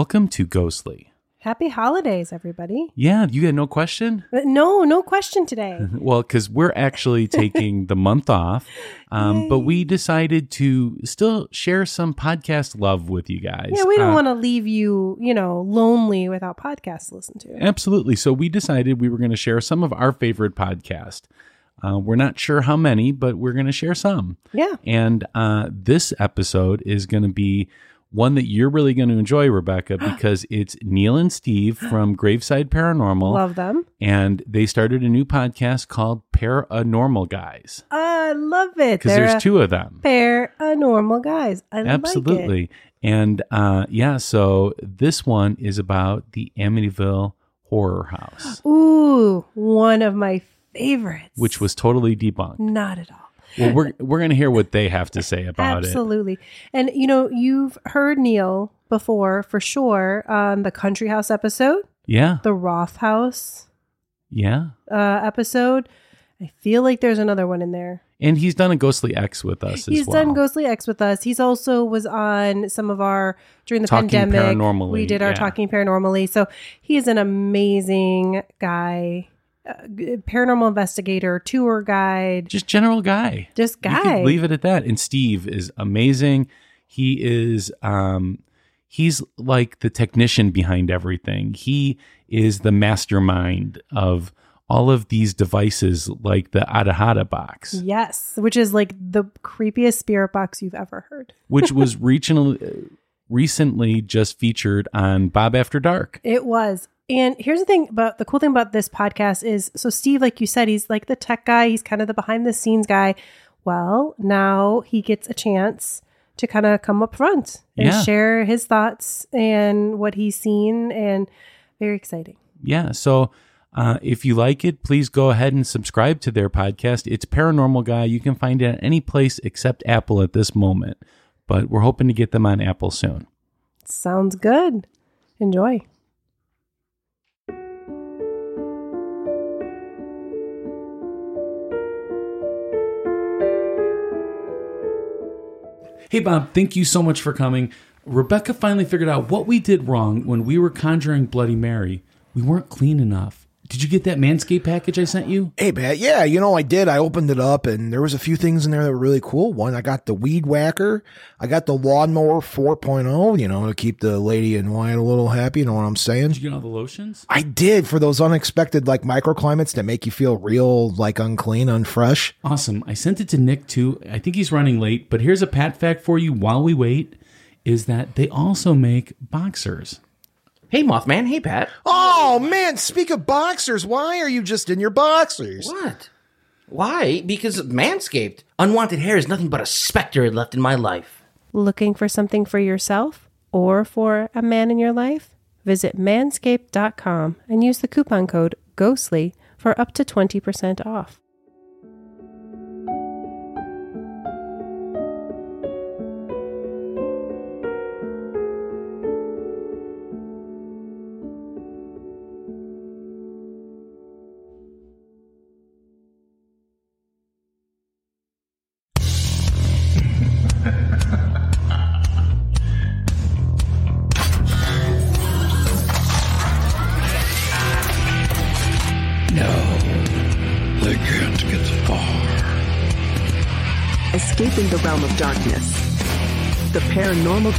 Welcome to Ghostly. Happy holidays, everybody. Yeah, you had no question? Uh, No, no question today. Well, because we're actually taking the month off, um, but we decided to still share some podcast love with you guys. Yeah, we don't Uh, want to leave you, you know, lonely without podcasts to listen to. Absolutely. So we decided we were going to share some of our favorite podcast. Uh, we're not sure how many, but we're going to share some. Yeah. And uh, this episode is going to be one that you're really going to enjoy, Rebecca, because it's Neil and Steve from Graveside Paranormal. Love them. and they started a new podcast called Paranormal Guys I love it. because there's two of them. Paranormal guys. I Absolutely. like And uh, yeah, so this one is about the Amityville Horror House. Ooh, one of my favorites. which was totally debunked. not at all. Well, we're we're going to hear what they have to say about it. Absolutely. And you know, you've heard Neil before for sure on the Country House episode, Yeah, the Roth House yeah. uh, episode. I feel like there's another one in there. And he's done a Ghostly X with us as He's well. done Ghostly X with us. He's also was on some of our during the Talking pandemic. We did our yeah. talking paranormally. So he's an amazing guy, paranormal investigator, tour guide, Just general guy. just You guy. leave it at that. And Steve is amazing. He is um he's like the technician behind everything. He is the mastermind of all of these devices like the Adahada box, Yes, which is like the creepiest spirit box you've ever heard. which was regional recently just featured on Bob After Dark. It was. And here's the thing about the cool thing about this podcast is so Steve, like you said, he's like the tech guy, he's kind of the behind the scenes guy. Well, now he gets a chance to kind of come up front and Yeah. share his thoughts and what he's seen and very exciting. Yeah, so uh, if you like it, please go ahead and subscribe to their podcast. It's Paranormal Guy. You can find it at any place except Apple at this moment, but we're hoping to get them on Apple soon. Sounds good. Enjoy. Hey, Bob, thank you so much for coming. Rebecca finally figured out what we did wrong when we were conjuring Bloody Mary. We weren't clean enough. Did you get that Manscaped package I sent you? Hey, Pat. Yeah, you know, I did. I opened it up and there was a few things in there that were really cool. One, I got the weed whacker. I got the lawnmower 4.0, you know, to keep the lady in white a little happy. You know what I'm saying? Did you get all the lotions? I did for those unexpected, like, microclimates that make you feel real, like, unclean, unfresh. Awesome. I sent it to Nick too. I think he's running late, but here's a pat fact for you while we wait is that they also make boxers. Hey, Mothman. Hey, Pat. Oh, man. Speak of boxers, why are you just in your boxers? What? Why? Because Manscaped. Unwanted hair is nothing but a specter left in my life. Looking for something for yourself or for a man in your life? Visit manscaped.com and use the coupon code GHOSTLY for up to 20% off.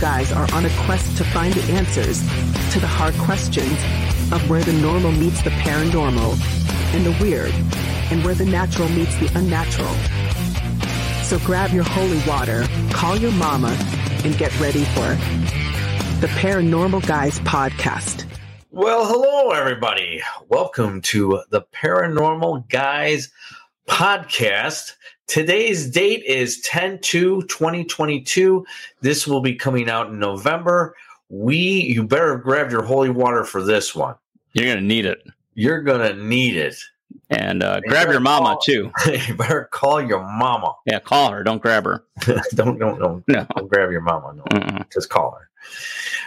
Guys are on a quest to find the answers to the hard questions of where the normal meets the paranormal and the weird, and where the natural meets the unnatural. So grab your holy water, call your mama, and get ready for the Paranormal Guys podcast. Well, hello, everybody. Welcome to the Paranormal Guys podcast. Today's date is 10 2 2022. This will be coming out in November. We, you better grab your holy water for this one. You're gonna need it, You're going to need it. and uh, grab your mama too. you better call your mama. Yeah, call her. Don't grab her. don't, don't, don't, No. don't grab your mama. No, Mm-mm. just call her.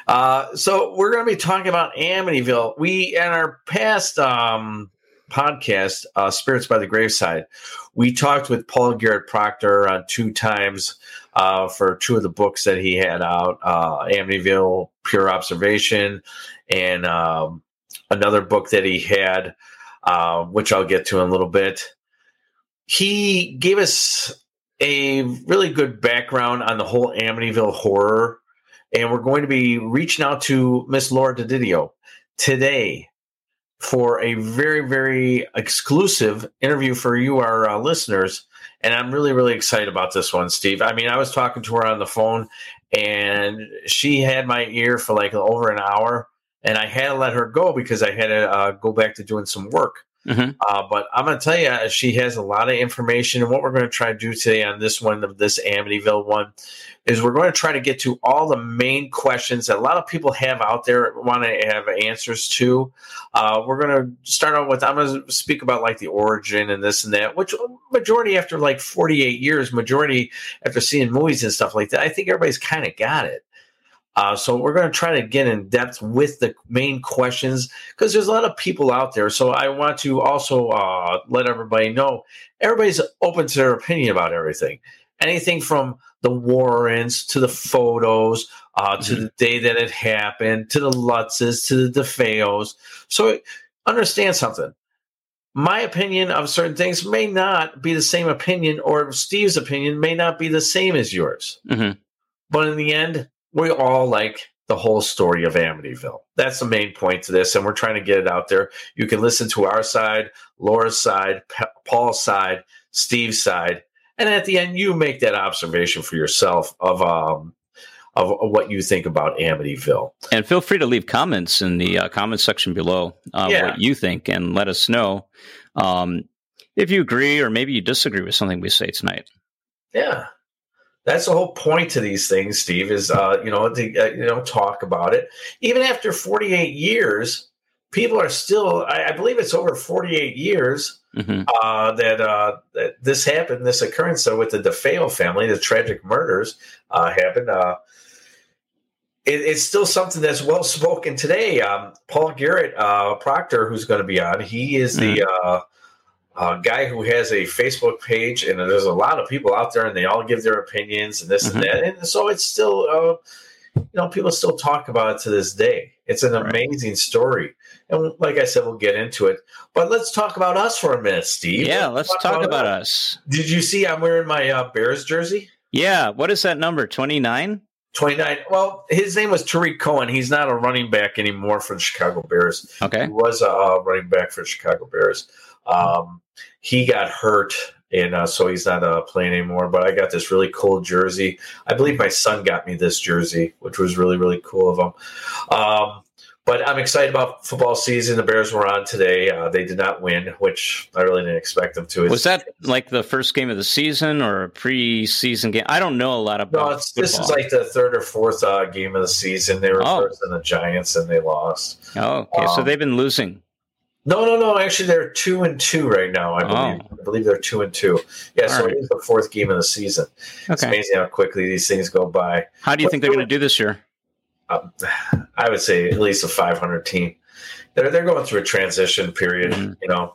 Uh, so we're going to be talking about Amityville. We in our past um, podcast, uh, "Spirits by the Graveside," we talked with Paul Garrett Proctor on two times uh, for two of the books that he had out uh, Amityville Pure Observation, and um, another book that he had, uh, which I'll get to in a little bit. He gave us a really good background on the whole Amityville horror, and we're going to be reaching out to Miss Laura DiDio today for a very, very exclusive interview for you, our uh, listeners. And I'm really, really excited about this one, Steve. I mean, I was talking to her on the phone, and she had my ear for like over an hour, and I had to let her go because I had to uh, go back to doing some work. Mhm. Uh, but I'm going to tell you, she has a lot of information. And what we're going to try to do today on this one, of this Amityville one, is we're going to try to get to all the main questions that a lot of people have out there, want to have answers to. Uh, we're going to start out with, I'm going to speak about like the origin and this and that, which majority after like 48 years, majority after seeing movies and stuff like that, I think everybody's kind of got it. Uh, so we're going to try to get in depth with the main questions because there's a lot of people out there. So I want to also uh, let everybody know everybody's open to their opinion about everything. Anything from the warrants to the photos uh, to the day that it happened to the Lutzes to the DeFeos. So understand something. My opinion of certain things may not be the same opinion, or Steve's opinion may not be the same as yours. Mhm. But in the end, we all like the whole story of Amityville. That's the main point to this, and we're trying to get it out there. You can listen to our side, Laura's side, Pa- Paul's side, Steve's side, and at the end, you make that observation for yourself of um of, what you think about Amityville. And feel free to leave comments in the uh, comments section below uh, Yeah. what you think and let us know um, if you agree or maybe you disagree with something we say tonight. Yeah. That's the whole point to these things, Steve. Is uh, you know to uh, you know talk about it. Even after forty eight years, people are still. I, I believe it's over forty eight years hmm uh, that uh, that this happened, this occurrence so with the DeFeo family, the tragic murders uh, happened. Uh, it, it's still something that's well spoken today. Um, Paul Garrett uh, Proctor, who's going to be on, he is the uh, uh, guy who has a Facebook page, and there's a lot of people out there, and they all give their opinions and this Mhm. and that, and so it's still, uh, you know, people still talk about it to this day. It's an Right. amazing story, and like I said, we'll get into it. But let's talk about us for a minute, Steve. Yeah, let's talk about us. Did you see I'm wearing my uh, Bears jersey? Yeah, what is that number? 29? 29. Well, his name was Tarik Cohen. He's not a running back anymore for the Chicago Bears. Okay. He was a uh, running back for the Chicago Bears. Um, he got hurt, and uh, so he's not uh, playing anymore. But I got this really cool jersey. I believe my son got me this jersey, which was really, really cool of him. Um, but I'm excited about football season. The Bears were on today. Uh, they did not win, which I really didn't expect them to. Was that like the first game of the season or a preseason game? I don't know a lot about No, it's, this is like the third or fourth uh, game of the season. They were Oh. first in the Giants and they lost. Oh, okay. so um, they've been losing. No, no, no. Actually, they're two and two right now. I believe. Oh. I believe they're two and two. Yeah, so All right. it is the fourth game of the season. It's amazing how quickly these things go by. How do you think they're going to do this year? Um, I would say at least a 500 team. They're they're going through a transition period, Mhm. you know.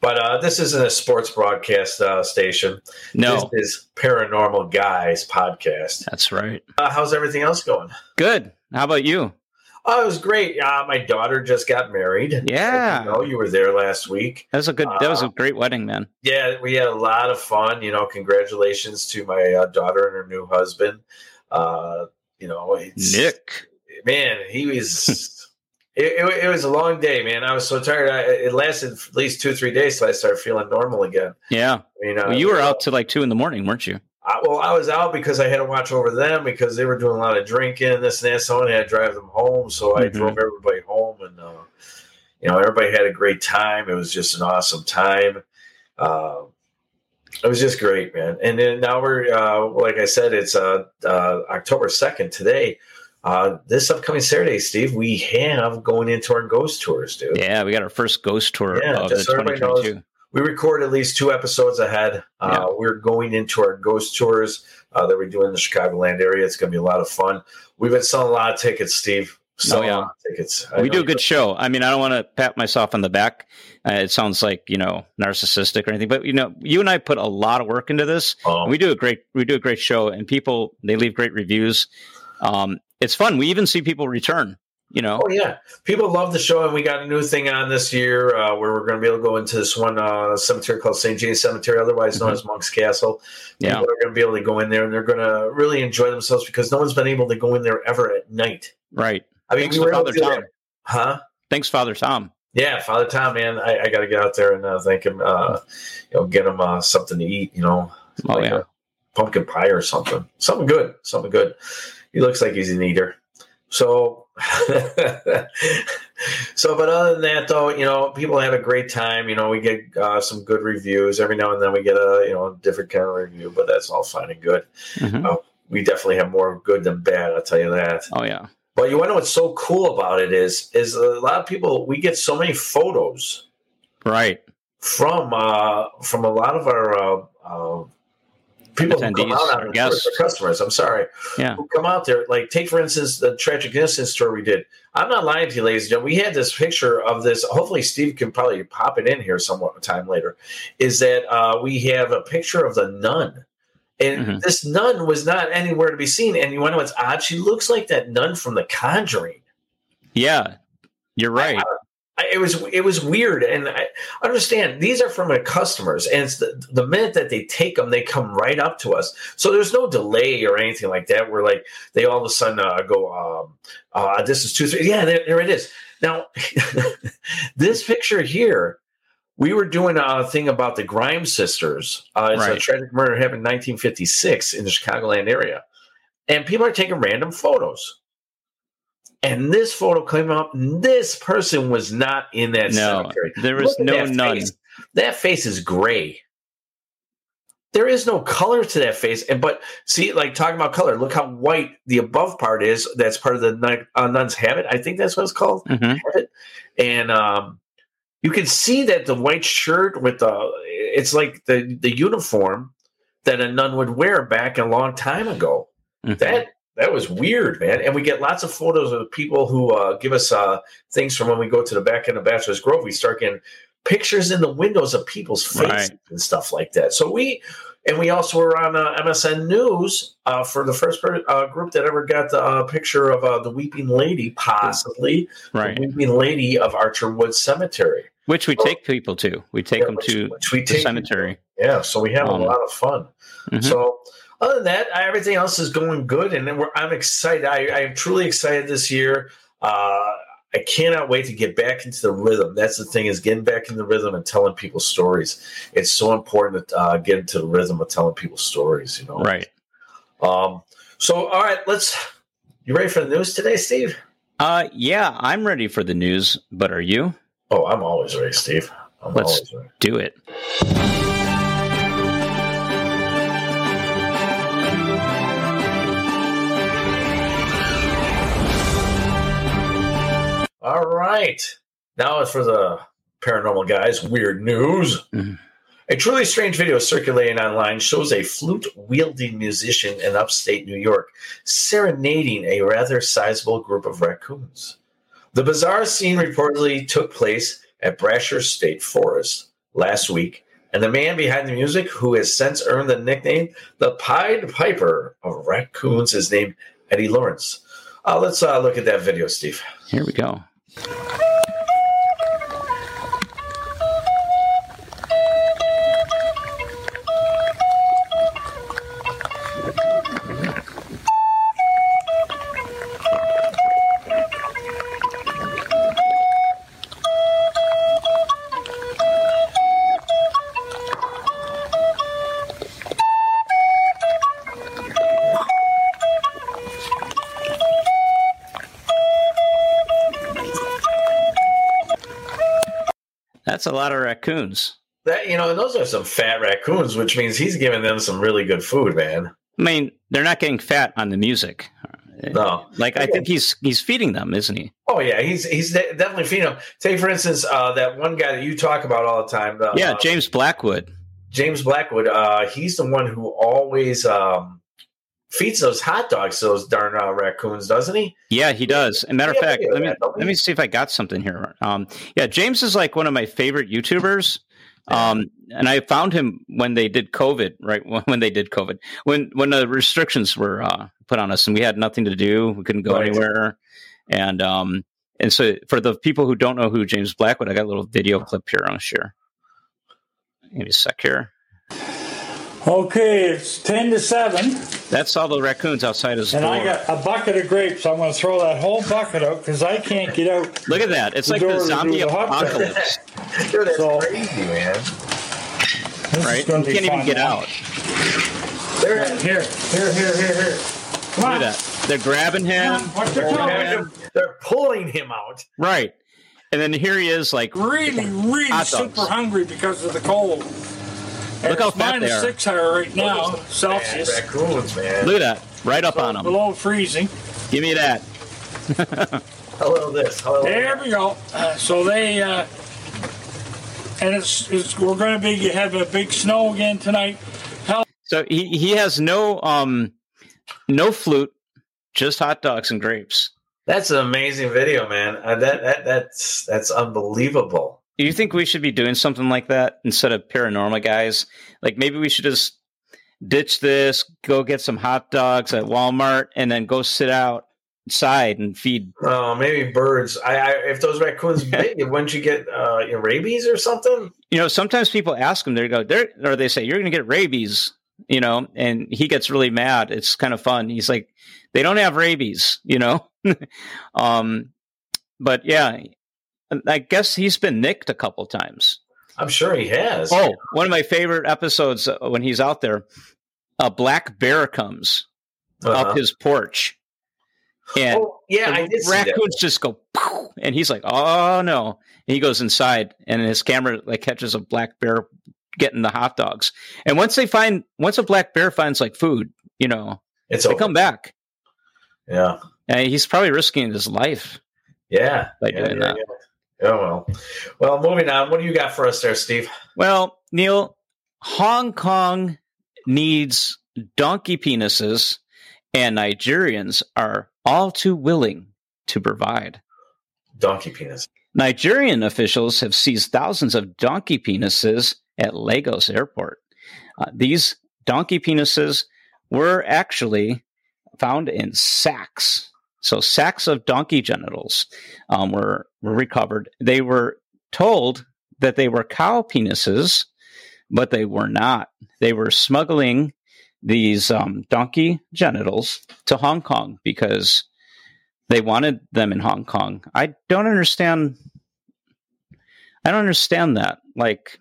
But uh, this isn't a sports broadcast uh, station. No, This is Paranormal Guys podcast. that's right. Uh, how's everything else going? Good. How about you? Oh, it was great. Uh, my daughter just got married. Yeah. You know, you were there last week. That was a good. That was a great wedding, man. Yeah, we had a lot of fun. You know, congratulations to my uh, daughter and her new husband. Uh, you know, it's, Nick. man, he was. It, it, it was a long day, man. I was so tired. I, it lasted at least two, three days till I started feeling normal again. Yeah. Mean, uh, Well, you were out till like two in the morning, weren't you? I, well, I was out because I had to watch over them because they were doing a lot of drinking, this and that. So I had to drive them home, so I Mhm. drove everybody home, and uh, you know, everybody had a great time. It was just an awesome time. Uh, it was just great, man. And then now we're, uh, like I said, it's uh, uh, October second today. Uh, this upcoming Saturday, Steve, we have going into our ghost tours, dude. Yeah, we got our first ghost tour Yeah, of the just so everybody knows, 2022. We record at least two episodes ahead. Uh, Yeah. We're going into our ghost tours uh, that we do in the Chicagoland area. It's going to be a lot of fun. We've been selling a lot of tickets, Steve. So Oh, yeah. tickets. I we do a good show. I mean, I don't want to pat myself on the back. Uh, it sounds like you know narcissistic or anything, but you know, you and I put a lot of work into this. Oh. We do a great we do a great show, and people they leave great reviews. Um, it's fun. We even see people return. You know, Oh yeah, people love the show, and we got a new thing on this year uh, where we're going to be able to go into this one uh, cemetery called St. James Cemetery, otherwise known as Monk's Castle. Mm-hmm. Yeah. are going to be able to go in there, and they're going to really enjoy themselves because no one's been able to go in there ever at night. right? I mean, Thanks we were Father Tom. huh? Thanks, Father Tom. Yeah, Father Tom, man, I, I got to get out there and uh, thank him. Uh, you know, get him uh, something to eat. You know, Oh like yeah, pumpkin pie or something. Something good. Something good. He looks like he's an eater. So, so, but other than that, though, you know, people have a great time. You know, we get uh, some good reviews every now and then. We get a you know different kind of review, but that's all fine and good. Mhm. Uh, we definitely have more good than bad. I'll tell you that. oh yeah, But you want to know what's so cool about it is, is a lot of people. We get so many photos right. from uh, from a lot of our uh, uh, people who come out on guests. customers. I'm sorry, Yeah. who come out there. Like take for instance the tragic innocence tour we did. I'm not lying to you, ladies and gentlemen. We had this picture of this. Hopefully, Steve can probably pop it in here somewhat time later. Is that uh, we have a picture of the nun. And Mhm. this nun was not anywhere to be seen. And you want to know what's odd? She looks like that nun from The Conjuring. Yeah, you're right. I, it was it was weird, and I understand these are from our customers, and it's the, the minute that they take them, they come right up to us. So there's no delay or anything like that. Where like they all of a sudden uh, go, um, uh, "This is two, three. Yeah, there, there it is. Now, this picture here, we were doing a thing about the Grimes sisters. Uh, it's a tragic murder happened in 1956 in the Chicagoland area, and people are taking random photos. And this photo came up. This person was not in that No, cemetery. there was no that nun. face. That face is gray. There is no color to that face. And but see, like talking about color, look how white the above part is. That's part of the nun, uh, nun's habit. I think that's what it's called. Mhm. Habit. And um, you can see that the white shirt with the it's like the the uniform that a nun would wear back a long time ago Mhm. that that was weird, man. And we get lots of photos of people who uh, give us uh, things from when we go to the back end of Bachelor's Grove. We start getting pictures in the windows of people's faces Right. and stuff like that. So we and we also were on uh, MSN News uh, for the first per, uh, group that ever got the uh, picture of uh, the Weeping Lady, possibly right. the Weeping Lady of Archer Woods Cemetery. Which we take people to. We take Yeah, them which- to which we the cemetery. Yeah, so we have Um, a lot of fun. Mhm. So, other than that, everything else is going good, and then we're, I'm excited. I, I'm truly excited this year. Uh, I cannot wait to get back into the rhythm. That's the thing is getting back in the rhythm and telling people stories. It's so important to uh, get into the rhythm of telling people stories. You know, Right. Um. So, all right, let's. You ready for the news today, Steve? Uh, yeah, I'm ready for the news, but are you? Oh, I'm always ready, Steve. I'm Let's- always ready. Do it. All right. Now as for the paranormal guys, weird news. Mhm. A truly strange video circulating online shows a flute wielding musician in upstate New York serenading a rather sizable group of raccoons. The bizarre scene reportedly took place at Brasher State Forest last week, and the man behind the music, who has since earned the nickname the Pied Piper of raccoons, is named Eddie Lawrence. Uh, let's uh, look at that video, Steve. Here we go. Thank you. That's a lot of raccoons. That you know, those are some fat raccoons, which means he's giving them some really good food, man. I mean, they're not getting fat on the music. No. Like I think he's he's feeding them, isn't he? Oh yeah, he's he's de- definitely feeding them. Take for instance uh, that one guy that you talk about all the time. Uh, Yeah, James Blackwood. James Blackwood. Uh, he's the one who always um, feeds those hot dogs to those darn uh, raccoons, doesn't he? Yeah, he does. And matter of fact, let me that, let me see if I got something here. Um, yeah, James is like one of my favorite YouTubers. Um, and I found him when they did COVID, right? When they did COVID, when when the restrictions were uh, put on us, and we had nothing to do, we couldn't go Right. anywhere, and um, and so for the people who don't know who James Blackwood, I got a little video clip here. I'll share. Give me a sec here. Okay, it's 10 to 7, That's all the raccoons outside his and door. I got a bucket of grapes. I'm going to throw that whole bucket out because I can't get out. Look at that! It's The like the to zombie the apocalypse, Dude, that's So- crazy, man. Right? is You can't even fun. get out. They're, Here, here, here, here, here. Come Look on. at that. They're grabbing him. What's they're, trouble? they're pulling him out. Right. And then here he is, like, Really, really super hungry because of the cold. And Look how it's fat minus they are. six here right now, Man, Celsius. raccoons, man. look at that. Right up on them. Below freezing. Give me that. Hello, this. Hello. There we go. Uh, so they, uh, and it's, it's we're going to be have a big snow again tonight. So he, he has no um no flute, just hot dogs and grapes. That's an amazing video, man. Uh, that that that's that's unbelievable. Do you think we should be doing something like that instead of paranormal guys? Like maybe we should just ditch this, go get some hot dogs at Walmart, and then go sit outside and feed. Oh, maybe birds. I, I if those raccoons bit you, wouldn't you get uh, rabies or something? You know, sometimes people ask him, they go, there, or they say, "You're going to get rabies," you know, and he gets really mad. It's kind of fun. He's like, "They don't have rabies," you know. um, but yeah, I guess he's been nicked a couple times. I'm sure he has. Oh, one of my favorite episodes uh, when he's out there, a black bear comes Uh-huh. up his porch, and Oh, yeah, I did raccoons just go, and he's like, "Oh no!" And he goes inside, and his camera like catches a black bear getting the hot dogs. And once they find, once a black bear finds like food, you know, It's they over. come back. Yeah, And he's probably risking his life. yeah, By yeah, doing yeah, that. yeah. Oh well. Well, moving on. What do you got for us there, Steve? Well, Neil, Hong Kong needs donkey penises, and Nigerians are all too willing to provide. Donkey penis. Nigerian officials have seized thousands of donkey penises at Lagos airport. Uh, these donkey penises were actually found in sacks. So sacks of donkey genitals um, were, were recovered. They were told that they were cow penises, but they were not. They were smuggling these um, donkey genitals to Hong Kong because they wanted them in Hong Kong. I don't understand. I don't understand that. Like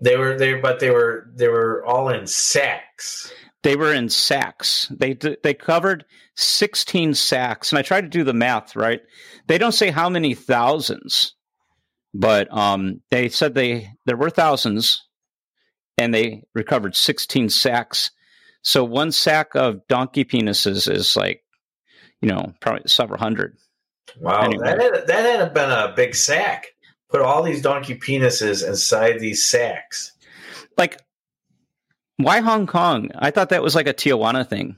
They were they, but they were they were all in sacks. They were in sacks. They they covered sixteen sacks, and I tried to do the math. Right, they don't say how many thousands, but um, they said they there were thousands, and they recovered sixteen sacks. So one sack of donkey penises is like, you know, probably several hundred. Wow, Anyway. that had, that had been a big sack. Put all these donkey penises inside these sacks. Like, why Hong Kong? I thought that was like a Tijuana thing.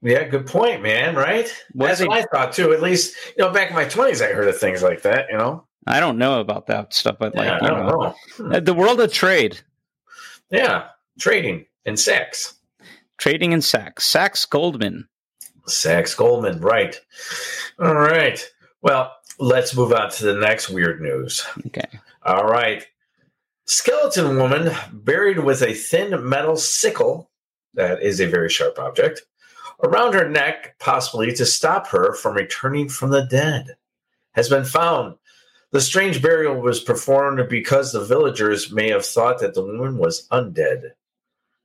Yeah, good point, man. Right? What That's they- what I thought too. At least you know, back in my twenties, I heard of things like that. You know, I don't know about that stuff, but like, yeah, you I don't know, know. Uh, the world of trade, Yeah, trading in sex. trading in sex. Sachs Goldman. Sax Goldman, right? All right. Well, let's move on to the next weird news. Okay. All right. Skeleton woman buried with a thin metal sickle, that is a very sharp object, around her neck, possibly to stop her from returning from the dead, has been found. The strange burial was performed because the villagers may have thought that the woman was undead.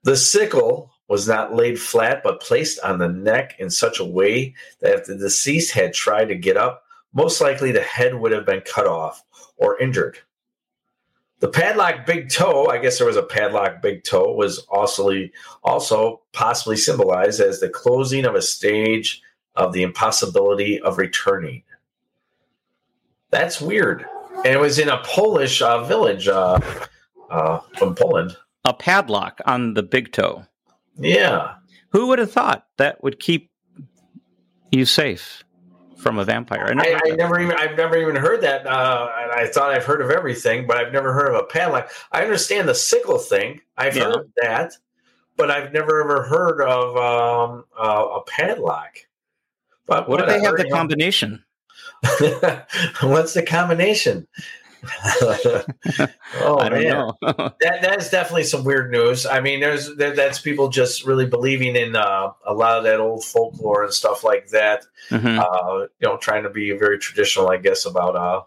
The sickle was not laid flat but placed on the neck in such a way that if the deceased had tried to get up, most likely the head would have been cut off or injured. The padlock big toe, I guess there was a padlock big toe, was also, also possibly symbolized as the closing of a stage of the impossibility of returning. That's weird. And it was in a Polish uh, village uh, uh, from Poland. A padlock on the big toe. Yeah. Who would have thought that would keep you safe from a vampire? I never I, I never even I've never even heard that. Uh, I thought I've heard of everything, but I've never heard of a padlock. I understand the sickle thing. I've Yeah. heard of that, but I've never ever heard of um, uh, a padlock. But What if they have the combination? What's the combination? oh I don't man, know. that that is definitely some weird news. I mean, there's there, that's people just really believing in uh, a lot of that old folklore and stuff like that. Mhm. Uh, you know, trying to be very traditional, I guess, about uh,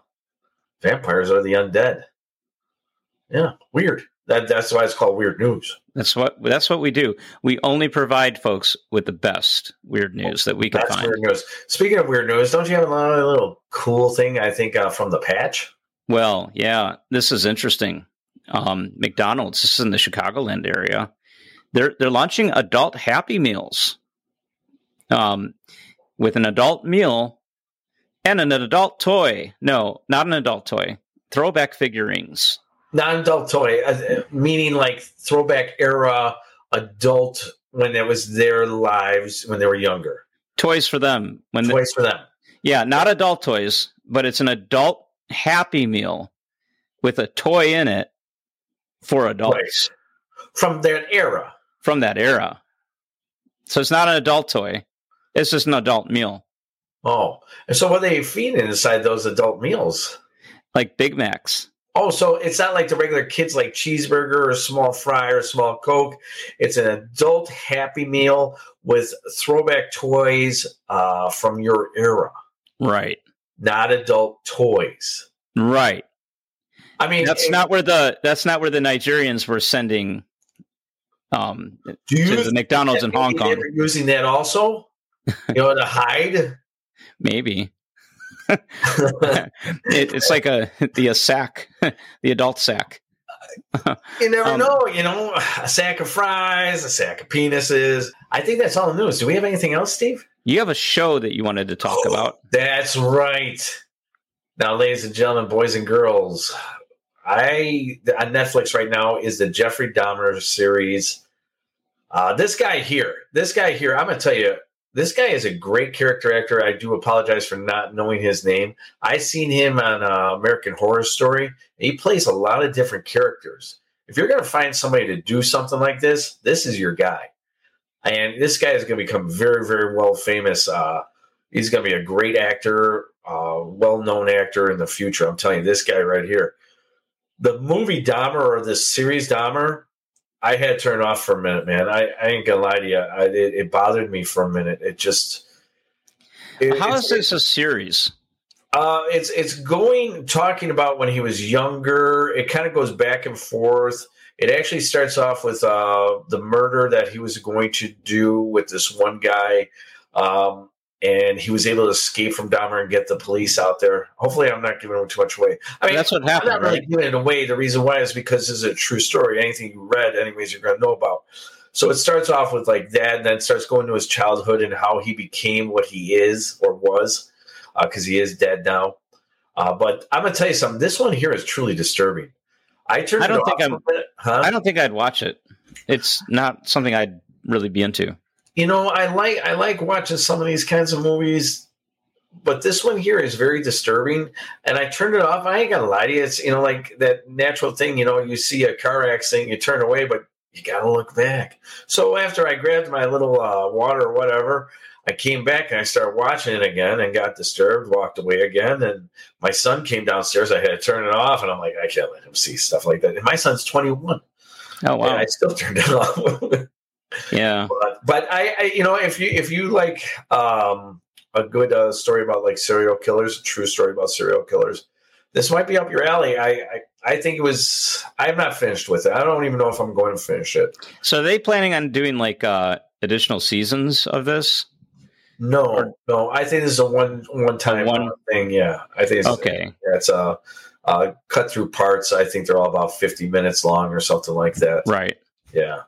vampires or the undead. Yeah, weird. That that's why it's called weird news. That's what that's what we do. We only provide folks with the best weird news that we can That's find. weird news. Speaking of weird news, don't you have another little cool thing? I think uh, from the patch. Well, yeah, this is interesting. Um, McDonald's, this is in the Chicagoland area. They're they're launching adult Happy Meals, um, with an adult meal and an adult toy. No, not an adult toy. Throwback figurines. non-adult toy, uh, meaning like throwback era adult when it was their lives when they were younger. Toys for them when Toys for them. yeah, not adult toys, but it's an adult Happy Meal with a toy in it for adults from that era. from that era. So it's not an adult toy; it's just an adult meal, Oh, and so what are they feeding inside those adult meals? like Big Macs. Oh, so it's not like the regular kids like cheeseburger or small fry or small coke. It's an adult happy meal with throwback toys uh, from your era, Right, not adult toys. right. I mean, That's it- not where the that's not where the Nigerians were sending um Do you to the McDonald's in Hong Kong. using that also? You know, to hide. Maybe it, it's like a the a sack, the adult sack. You never Um, know. You know, a sack of fries, a sack of penises. I think that's all the news. Do we have anything else, Steve? You have a show that you wanted to talk about. That's right. Now, ladies and gentlemen, boys and girls, I on Netflix right now is the Jeffrey Dahmer series. Uh, this guy here, this guy here, I'm gonna tell you, this guy is a great character actor. I do apologize for not knowing his name. I seen him on uh, American Horror Story. He plays a lot of different characters. If you're gonna find somebody to do something like this, this is your guy. And this guy is gonna become very, very well famous. Uh, he's going to be a great actor, uh, well-known actor in the future. I'm telling you, this guy right here. The movie Dahmer or the series Dahmer, I had turned off for a minute, man. I, I ain't gonna lie to you. I, it, it bothered me for a minute. It just. It, How is this a series? uh, it's it's going talking about when he was younger. It kind of goes back and forth. It actually starts off with uh, the murder that he was going to do with this one guy, um, and he was able to escape from Dahmer and get the police out there. Hopefully, I'm not giving him too much away. I mean, That's what happened. I'm not really right? giving it away. The reason why is because this is a true story. Anything you read, anyways, you're going to know about. So it starts off with like that, and then starts going to his childhood and how he became what he is or was, because he is dead now. Uh, but I'm gonna tell you something. This one here is truly disturbing. I turned. I don't think I'm- for a minute. Huh? I don't think I'd watch it. It's not something I'd really be into. you know, I like I like watching some of these kinds of movies, but this one here is very disturbing. And I turned it off. I ain't gonna lie to you. It's you know like that natural thing. You know, you see a car accident, you turn away, but you gotta look back. So after I grabbed my little uh, water or whatever, I came back and I started watching it again and got disturbed, walked away again, and my son came downstairs. I had to turn it off, and I'm like, I can't let him see stuff like that. And my son's 21. Oh And wow, I still turned it off. yeah. but but I, I you know if you if you like um a good uh, story about like serial killers a true story about serial killers this might be up your alley I, I i think it was i'm not finished with it i don't even know if i'm going to finish it So are they planning on doing like uh additional seasons of this? No no i think this is a one one time One- thing yeah i think it's, Okay. yeah, it's a uh, cut through parts i think they're all about 50 minutes long or something like that Right. Yeah.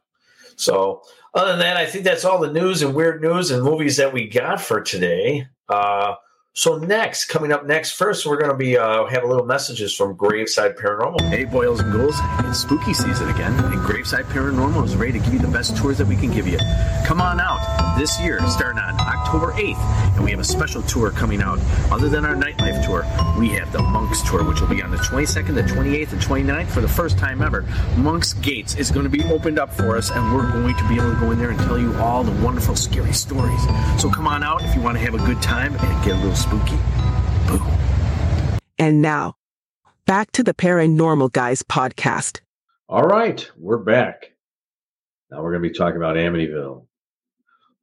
So other than that, I think that's all the news and weird news and movies that we got for today. Uh, So next, coming up next, first we're going to be uh, have a little messages from Graveside Paranormal. Hey, boils and ghouls, it's spooky season again, and Graveside Paranormal is ready to give you the best tours that we can give you. Come on out this year, starting on October 8th, and we have a special tour coming out. Other than our nightlife tour, we have the Monks tour, which will be on the 22nd, the 28th, and 29th for the first time ever. Monks Gates is going to be opened up for us, and we're going to be able to go in there and tell you all the wonderful, scary stories. So come on out if you want to have a good time and get a little spooky. Boo. And now, back to the Paranormal Guys podcast. All right, we're back. Now we're going to be talking about Amityville.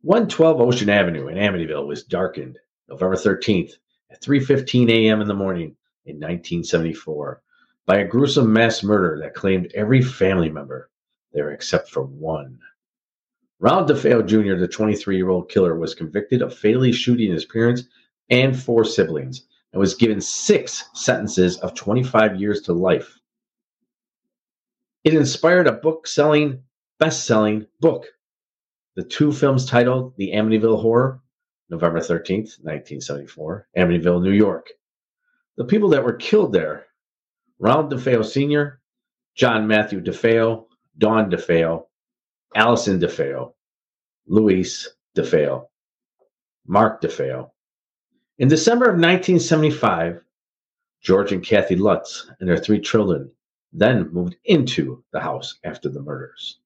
112 Ocean Avenue in Amityville was darkened November 13th at 3:15 a.m. in the morning in 1974 by a gruesome mass murder that claimed every family member there except for one. Ronald DeFeo Jr., the 23-year-old killer, was convicted of fatally shooting his parents and four siblings and was given six sentences of 25 years to life. It inspired a book selling, best selling book. The two films titled The Amityville Horror, November 13th, 1974, Amityville, New York. The people that were killed there Ronald DeFeo Sr., John Matthew DeFeo, Dawn DeFeo, Allison DeFeo, Louise DeFeo, Mark DeFeo. In December of 1975, George and Kathy Lutz and their three children then moved into the house after the murders.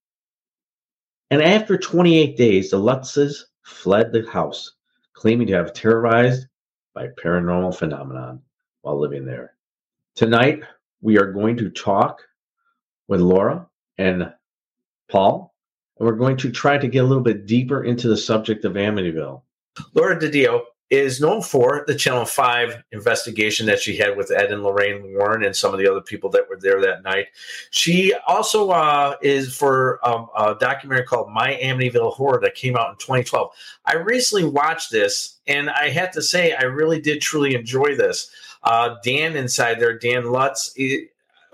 And after 28 days, the Lutzes fled the house, claiming to have terrorized by paranormal phenomenon while living there. Tonight, we are going to talk with Laura and Paul, and we're going to try to get a little bit deeper into the subject of Amityville. Laura DiDio is known for the Channel 5 investigation that she had with Ed and Lorraine Warren and some of the other people that were there that night. She also uh, is for um, a documentary called My Amityville Horror that came out in 2012. I recently watched this, and I have to say, I really did truly enjoy this. Uh, Dan inside there, Dan Lutz,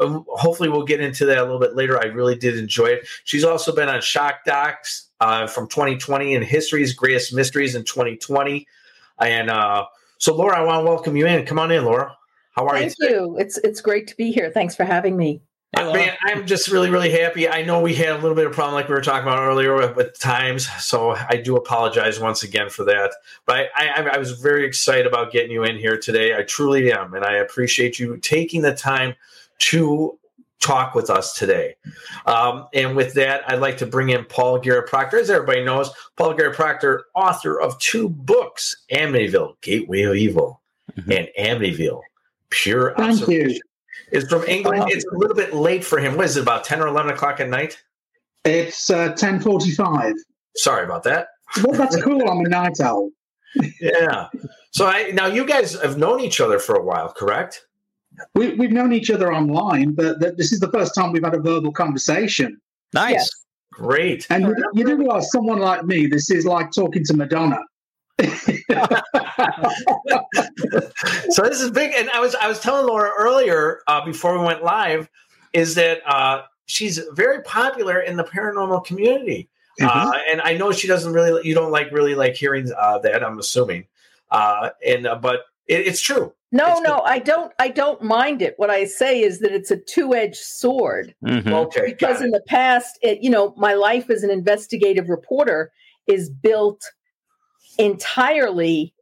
um, hopefully we'll get into that a little bit later. I really did enjoy it. She's also been on Shock Docs uh, from 2020 and History's Greatest Mysteries in 2020. And uh, so, Laura, I want to welcome you in. Come on in, Laura. How are Thank you? today? you. It's it's great to be here. Thanks for having me. Man, I'm just really, really happy. I know we had a little bit of problem, like we were talking about earlier, with, with times. So I do apologize once again for that. But I, I, I was very excited about getting you in here today. I truly am, and I appreciate you taking the time to talk with us today. Um, and with that, I'd like to bring in Paul Garrett Proctor. As everybody knows, Paul Garrett Proctor, author of two books Amityville, Gateway of Evil, and Amityville, Pure Thank you. Observation. Is from England. It's a little bit late for him. What is it, about 10 or 11 o'clock at night? It's uh, ten forty-five. Sorry about that. Well, that's cool. I'm a night owl. Yeah. So I now you guys have known each other for a while, correct? We, we've known each other online, but th- this is the first time we've had a verbal conversation. Nice. Yes. Great. And you, you do realize someone like me, this is like talking to Madonna. so this is big, and I was I was telling Laura earlier uh, before we went live, is that uh, she's very popular in the paranormal community, uh, and I know she doesn't really you don't like really like hearing uh, that. I'm assuming, uh, and uh, but it, it's true. No, no, I don't. I don't mind it. What I say is that it's a two-edged sword. Mhm. Okay, Because in the past, it, you know, my life as an investigative reporter is built entirely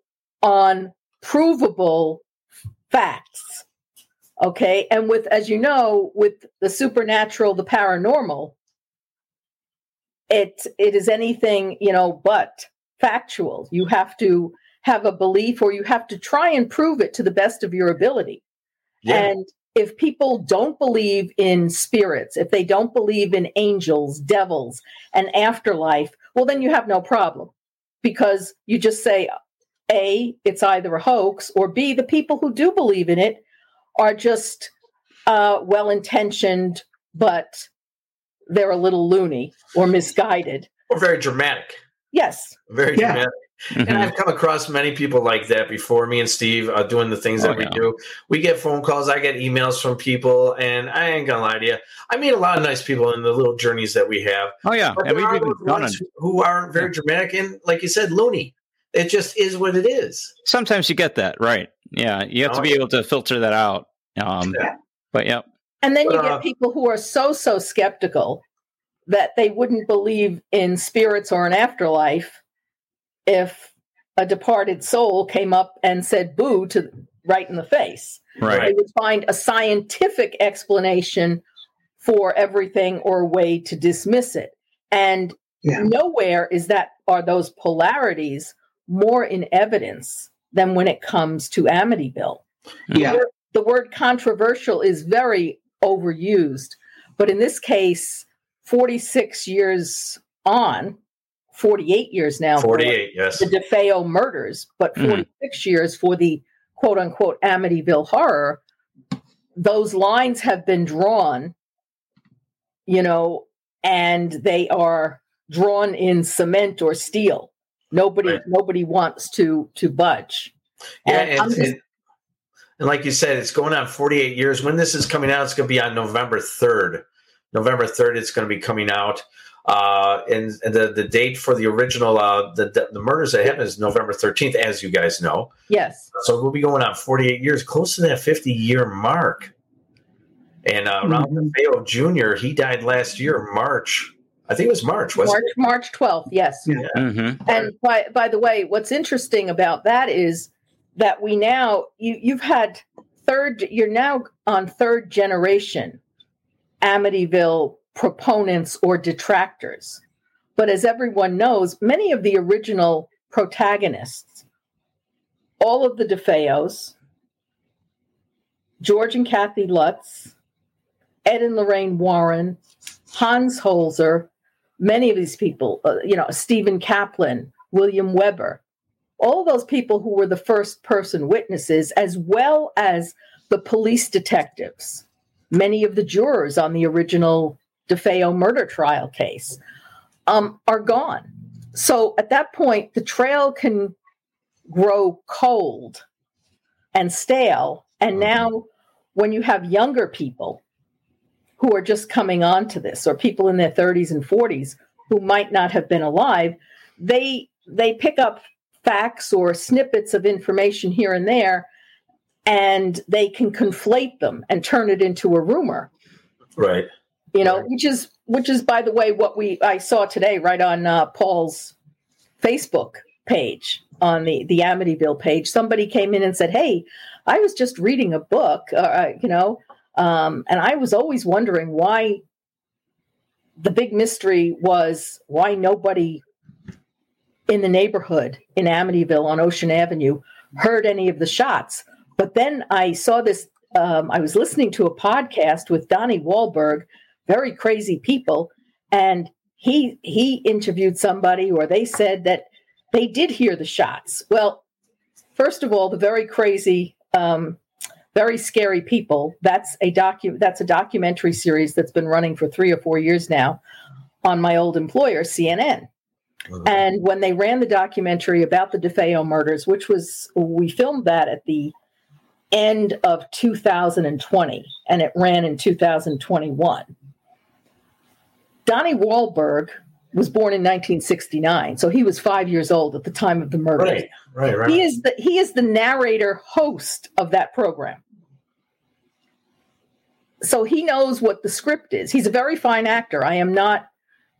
on provable facts. Okay, and with, as you know, with the supernatural, the paranormal, it it is anything you know but factual. You have to have a belief, or you have to try and prove it to the best of your ability. Yeah. And if people don't believe in spirits, if they don't believe in angels, devils, and afterlife, well, then you have no problem because you just say, A, it's either a hoax, or B, the people who do believe in it are just uh, well intentioned, but they're a little loony or misguided. Or very dramatic. Yes. Very Yeah. dramatic. And I've come across many people like that before. Me and Steve uh, doing the things Oh, that we yeah. do. We get phone calls. I get emails from people, and I ain't gonna lie to you. I meet a lot of nice people in the little journeys that we have. Oh yeah, But and there we've are even done ones who aren't very dramatic and, like you said, loony. It just is what it is. Sometimes you get that, right? Yeah, you have to be able to filter that out. Um, But yeah, And then you But, uh, get people who are so, so skeptical that they wouldn't believe in spirits or an afterlife if a departed soul came up and said boo to right in the face. Right. They would find a scientific explanation for everything or a way to dismiss it. And nowhere is that are those polarities more in evidence than when it comes to Amityville. Yeah. The word, the word controversial is very overused, but in this case, 46 years on, 48 years now. for 48, yes. The DeFeo murders, but Mhm. 46 years for the quote unquote Amityville horror. Those lines have been drawn, you know, and they are drawn in cement or steel. Nobody, nobody wants to to budge. Yeah, And and, just- and, and like you said, it's going on 48 years. When this is coming out, it's going to be on November 3rd. November 3rd, it's going to be coming out. Uh, and, and the, the date for the original, uh, the, the, the murders that happened is November 13th, as you guys know. Yes. So we'll be going on 48 years, close to that 50 year mark. And uh, Ronald DeFeo Jr., he died last year, March. I think it was March, wasn't March it? March 12th, yes. Mm-hmm. And by by the way, what's interesting about that is that we now you you've had third you're now on third generation Amityville proponents or detractors. But as everyone knows, many of the original protagonists, all of the DeFeos, George and Kathy Lutz, Ed and Lorraine Warren, Hans Holzer, many of these people, uh, you know, Stephen Kaplan, William Weber, all those people who were the first person witnesses, as well as the police detectives, many of the jurors on the original DeFeo murder trial case, um, are gone. So at that point, the trail can grow cold and stale. And now, when you have younger people who are just coming on to this, or people in their 30s and 40s who might not have been alive, they they pick up facts or snippets of information here and there, and they can conflate them and turn it into a rumor. Right. You know, which is which is by the way what we I saw today right on uh, Paul's Facebook page on the the Amityville page. Somebody came in and said, "Hey, I was just reading a book, uh, you know, um, and I was always wondering why the big mystery was why nobody in the neighborhood in Amityville on Ocean Avenue heard any of the shots. But then I saw this. Um, I was listening to a podcast with Donnie Wahlberg, very crazy people, and he he interviewed somebody, or they said that they did hear the shots. Well, first of all, the very crazy, um, very scary people. That's a docu- That's a documentary series that's been running for three or four years now on my old employer, CNN. And when they ran the documentary about the DeFeo murders, which was we filmed that at the end of 2020, and it ran in 2021. Donnie Wahlberg was born in 1969, so he was five years old at the time of the murder. Right, right, right. He is the he is the narrator host of that program. So he knows what the script is. He's a very fine actor. I am not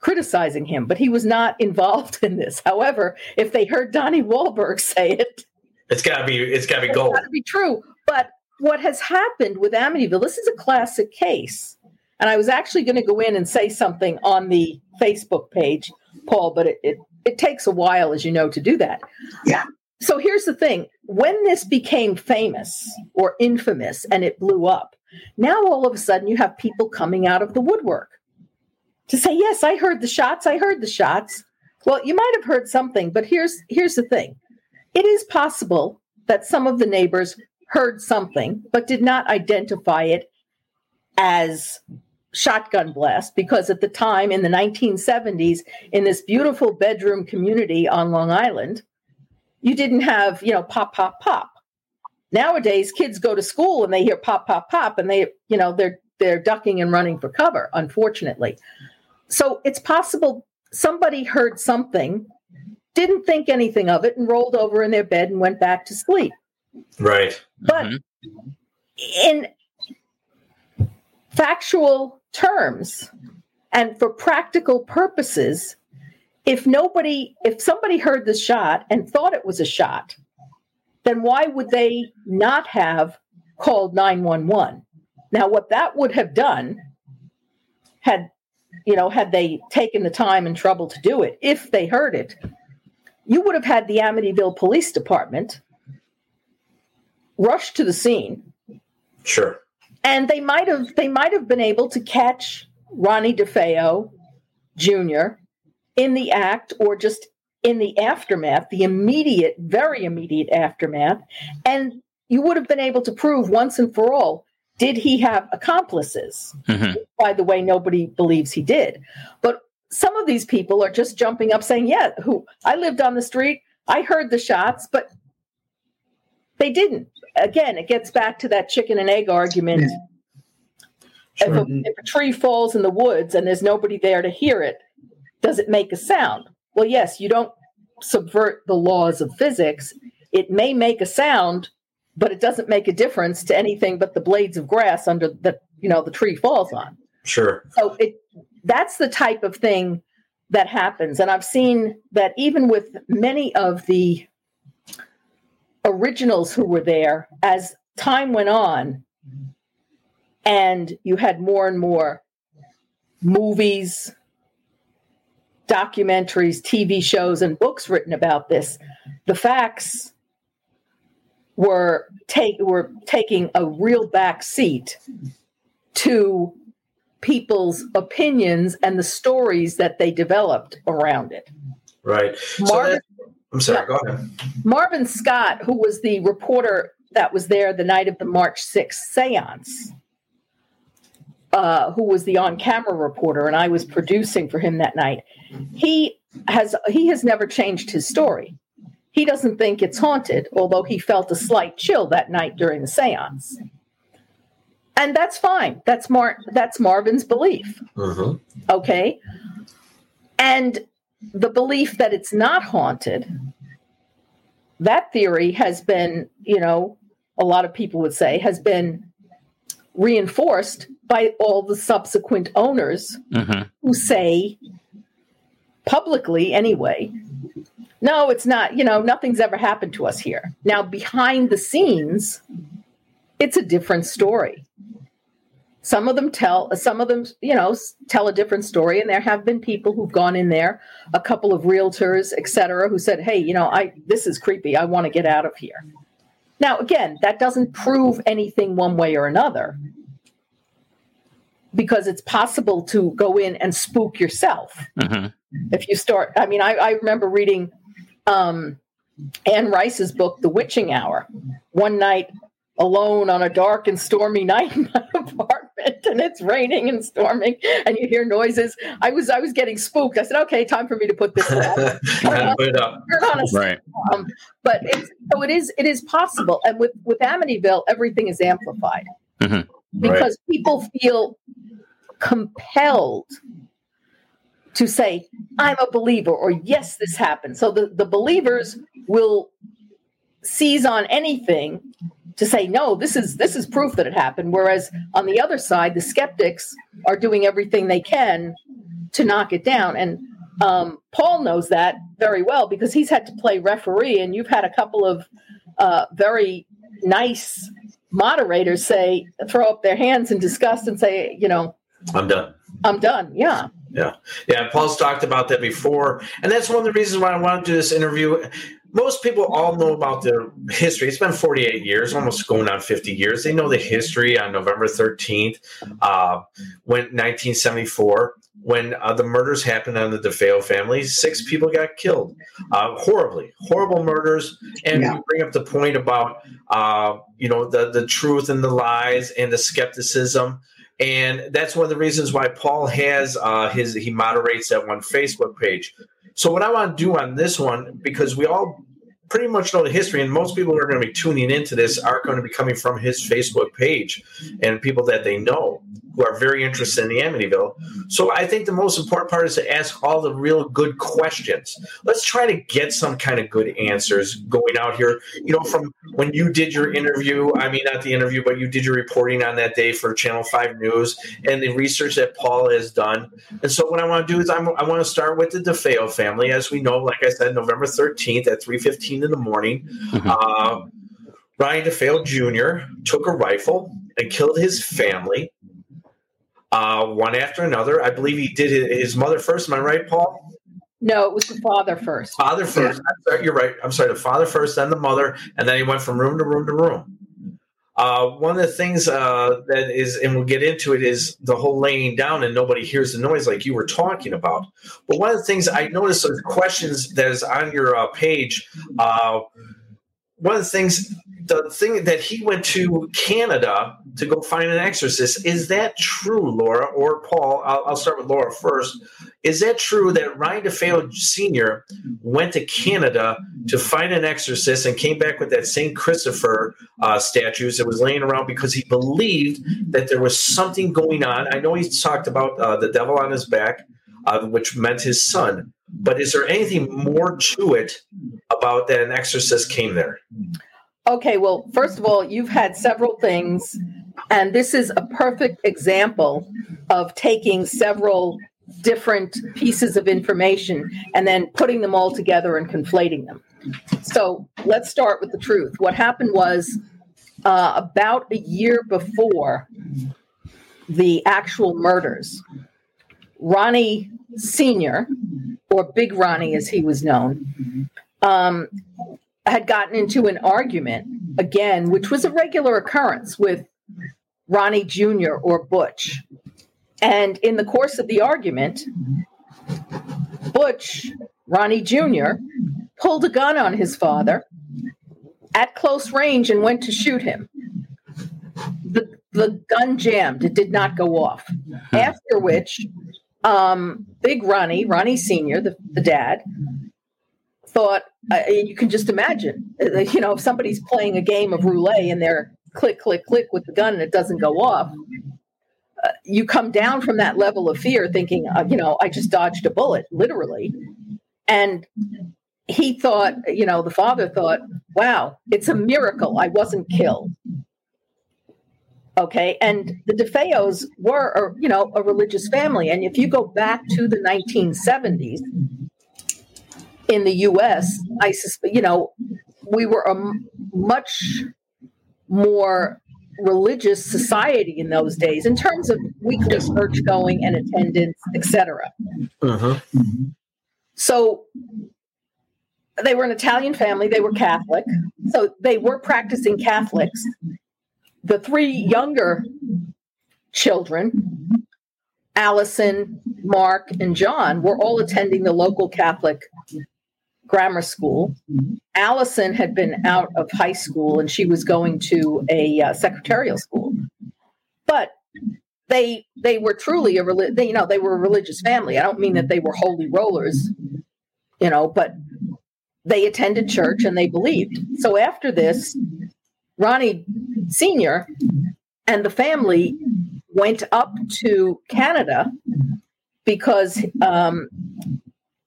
criticizing him, but he was not involved in this. However, if they heard Donnie Wahlberg say it, It's got to be. It's got to be it's gold. got to be true. But what has happened with Amityville? This is a classic case, and I was actually going to go in and say something on the Facebook page, Paul, but it, it it takes a while, as you know, to do that. Yeah. So here's the thing: when this became famous or infamous, and it blew up, now all of a sudden you have people coming out of the woodwork to say, "Yes, I heard the shots. I heard the shots." Well, you might have heard something, but here's here's the thing: it is possible that some of the neighbors heard something but did not identify it as shotgun blast because at the time in the 1970s in this beautiful bedroom community on Long Island you didn't have you know pop pop pop nowadays kids go to school and they hear pop pop pop and they you know they're they're ducking and running for cover unfortunately so it's possible somebody heard something didn't think anything of it and rolled over in their bed and went back to sleep. Right. But mm-hmm. in factual terms and for practical purposes, if nobody, if somebody heard the shot and thought it was a shot, then why would they not have called 911? Now, what that would have done had, you know, had they taken the time and trouble to do it, if they heard it, you would have had the Amityville Police Department rush to the scene Sure. And they might have they might have been able to catch Ronnie DeFeo Jr. in the act or just in the aftermath, the immediate, very immediate aftermath, and you would have been able to prove once and for all did he have accomplices? Mm-hmm. By the way, nobody believes he did. But some of these people are just jumping up saying, "Yeah, who I lived on the street, I heard the shots, but they didn't." Again, it gets back to that chicken and egg argument. If, a, if a tree falls in the woods and there's nobody there to hear it, does it make a sound? Well, yes, you don't subvert the laws of physics. It may make a sound, but it doesn't make a difference to anything but the blades of grass under the you know the tree falls on. Sure. So it that's the type of thing that happens. And I've seen that even with many of the originals who were there, as time went on, and you had more and more movies, documentaries, TV shows, and books written about this, the facts were take were taking a real back seat to people's opinions and the stories that they developed around it. Right. That, I'm sorry. Go ahead. Marvin Scott, who was the reporter that was there the night of the March 6th seance, uh, who was the on-camera reporter, and I was producing for him that night. He has he has never changed his story. He doesn't think it's haunted, although he felt a slight chill that night during the seance. And that's fine. That's Mar- that's Marvin's belief. Mm-hmm. Okay. And the belief that it's not haunted, that theory has been, you know, a lot of people would say, has been reinforced by all the subsequent owners mm-hmm. who say publicly, anyway, no, it's not, you know, nothing's ever happened to us here. Now, behind the scenes, it's a different story. Some of them tell, some of them, you know, tell a different story. And there have been people who've gone in there, a couple of realtors, et cetera, who said, hey, you know, I, this is creepy. I want to get out of here. Now, again, that doesn't prove anything one way or another because it's possible to go in and spook yourself if you start i mean i, I remember reading um, anne rice's book the witching hour one night alone on a dark and stormy night in my apartment and it's raining and storming and you hear noises. I was i was getting spooked. I said okay time for me to put this away. Put it up. Turn on a Right. um, but it's, so it is it is possible. And with with amityville everything is amplified. Because people feel compelled to say i'm a believer or yes this happened. So the, the believers will seize on anything to say no this is this is proof that it happened whereas on the other side the skeptics are doing everything they can to knock it down and um, paul knows that very well because he's had to play referee and you've had a couple of uh, very nice moderators say throw up their hands in disgust and say you know I'm done. i'm done yeah Yeah. Yeah. Paul's talked about that before. And that's one of the reasons why I wanted to do this interview. Most people all know about the history. It's been 48 years, almost going on 50 years. They know the history on November 13th, uh, when 1974, when uh, the murders happened on the DeFeo family. Six people got killed, uh, horribly, horrible murders. And Yeah. you bring up the point about, uh, you know, the the truth and the lies and the skepticism and that's one of the reasons why Paul has uh, his he moderates that one Facebook page. So what I want to do on this one, because we all pretty much know the history, and most people who are going to be tuning into this are going to be coming from his Facebook page and people that they know. Who are very interested in the Amityville. So I think the most important part is to ask all the real good questions. Let's try to get some kind of good answers going out here. You know, from when you did your interview, I mean, not the interview, but you did your reporting on that day for Channel 5 News and the research that Paul has done. And so what I want to do is I'm, I want to start with the DeFeo family. As we know, like I said, November 13th at 3.15 in the morning, uh, Ron DeFeo Jr. took a rifle and killed his family uh, one after another. I believe he did his, his mother first. Am I right, Paul? No, it was the father first. Father first. I'm sorry, you're right. I'm sorry. The father first, then the mother, and then he went from room to room to room. Uh, one of the things uh, that is, and we'll get into it, is the whole laying down and nobody hears the noise like you were talking about. But one of the things I noticed are the questions that is on your uh, page. Uh, one of the things, the thing that he went to Canada to go find an exorcist, is that true, Laura or Paul? I'll, I'll start with Laura first. Is that true that Ron DeFeo Sr. went to Canada to find an exorcist and came back with that St. Christopher uh, statues that was laying around because he believed that there was something going on? I know he talked about uh, the devil on his back, uh, which meant his son. But is there anything more to it about that an exorcist came there? Okay, well, first of all, you've had several things, and this is a perfect example of taking several different pieces of information and then putting them all together and conflating them. So let's start with the truth. What happened was uh, about a year before the actual murders, Ronnie Sr., or Big Ronnie as he was known, um, had gotten into an argument again, which was a regular occurrence with Ronnie Jr. or Butch. And in the course of the argument, Butch, Ronnie Jr., pulled a gun on his father at close range and went to shoot him. The, the gun jammed, it did not go off. After which, um, Big Ronnie, Ronnie Sr., the, the dad, thought, uh, you can just imagine, uh, you know, if somebody's playing a game of roulette and they're click, click, click with the gun and it doesn't go off, uh, you come down from that level of fear thinking, uh, you know, I just dodged a bullet, literally. And he thought, you know, the father thought, wow, it's a miracle I wasn't killed. Okay. And the DeFeos were, a, you know, a religious family. And if you go back to the 1970s in the US, I suspect, you know, we were a much more religious society in those days in terms of weekly church going and attendance, etc. Uh-huh. So they were an Italian family, they were Catholic. So they were practicing Catholics. The three younger children, Allison, Mark, and John, were all attending the local Catholic grammar school. Allison had been out of high school and she was going to a uh, secretarial school. But they they were truly a they, you know they were a religious family. I don't mean that they were holy rollers, you know, but they attended church and they believed. So after this, Ronnie Senior and the family went up to Canada because um,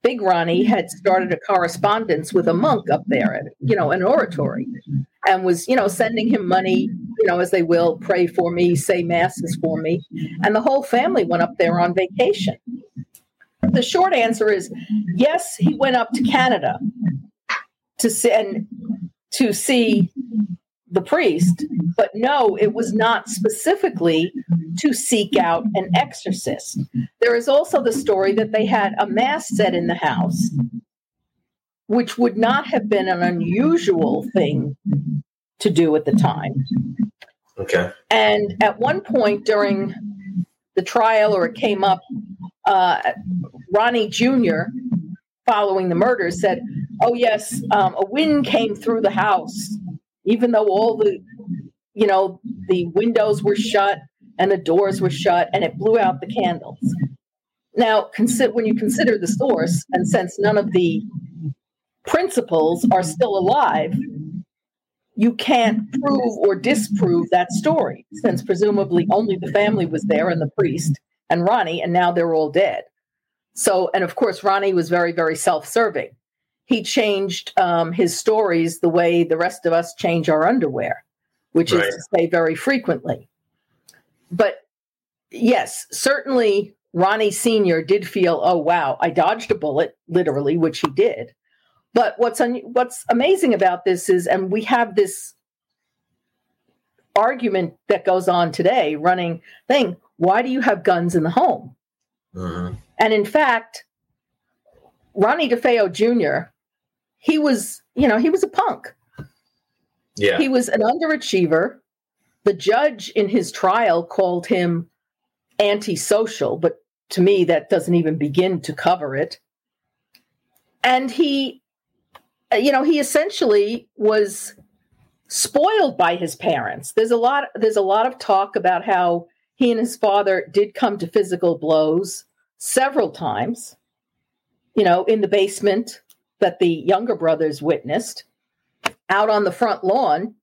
Big Ronnie mm-hmm. had started a correspondence with a monk up there at, you know, an oratory and was, you know, sending him money, you know, as they will pray for me, say masses for me. And the whole family went up there on vacation. The short answer is yes, he went up to Canada to send to see the priest, but no, it was not specifically to seek out an exorcist. There is also the story that they had a mass set in the house, which would not have been an unusual thing to do at the time. Okay. And at one point during the trial, or it came up, uh, Ronnie Jr., following the murder, said, Oh, yes, um, a wind came through the house even though all the you know the windows were shut and the doors were shut and it blew out the candles now consider when you consider the source and since none of the principals are still alive you can't prove or disprove that story, since presumably only the family was there and the priest and Ronnie, and now they're all dead. So, and of course, Ronnie was very, very self serving. He changed um, his stories the way the rest of us change our underwear, which Right. is to say very frequently. But yes, certainly Ronnie Sr. did feel, oh, wow, I dodged a bullet, literally, which he did. But what's un- what's amazing about this is, and we have this argument that goes on today, running thing. Why do you have guns in the home? Mhm. And in fact, Ronnie DeFeo Jr. He was, you know, he was a punk. Yeah. He was an underachiever. The judge in his trial called him antisocial, but to me, that doesn't even begin to cover it. And he, uh, you know, he essentially was spoiled by his parents. There's a lot. There's a lot of talk about how he and his father did come to physical blows several times. You know, in the basement that the younger brothers witnessed out on the front lawn.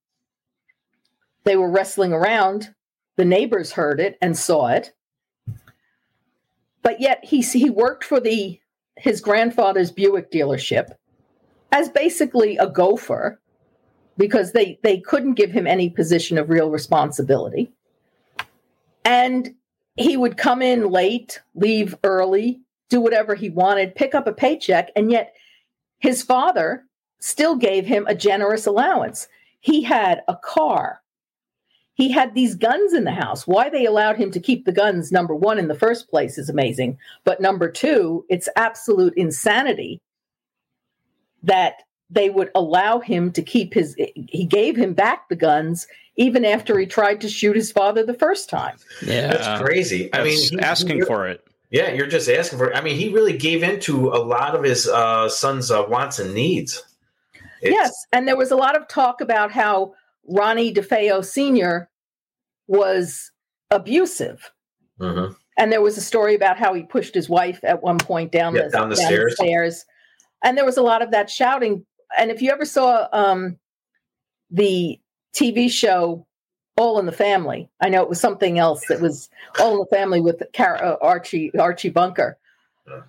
They were wrestling around. The neighbors heard it and saw it. But yet he he worked for the his grandfather's Buick dealership as basically a gopher because they they couldn't give him any position of real responsibility. And he would come in late, leave early, do whatever he wanted, pick up a paycheck, and yet his father still gave him a generous allowance. He had a car. He had these guns in the house. Why they allowed him to keep the guns, number one, in the first place is amazing. But number two, it's absolute insanity that they would allow him to keep his. He gave him back the guns even after he tried to shoot his father the first time. Yeah, That's crazy. I mean, That's he- he asking re- for it. Yeah, you're just asking for it. I mean, he really gave into a lot of his uh, son's uh, wants and needs. It's- yes, and there was a lot of talk about how Ronnie DeFeo Sr. was abusive. Mhm. And there was a story about how he pushed his wife at one point down, Yeah, the, down the stairs. stairs. And there was a lot of that shouting. And if you ever saw um, the TV show All in the Family, I know it was something else that was All in the Family with Car- uh, Archie Archie Bunker.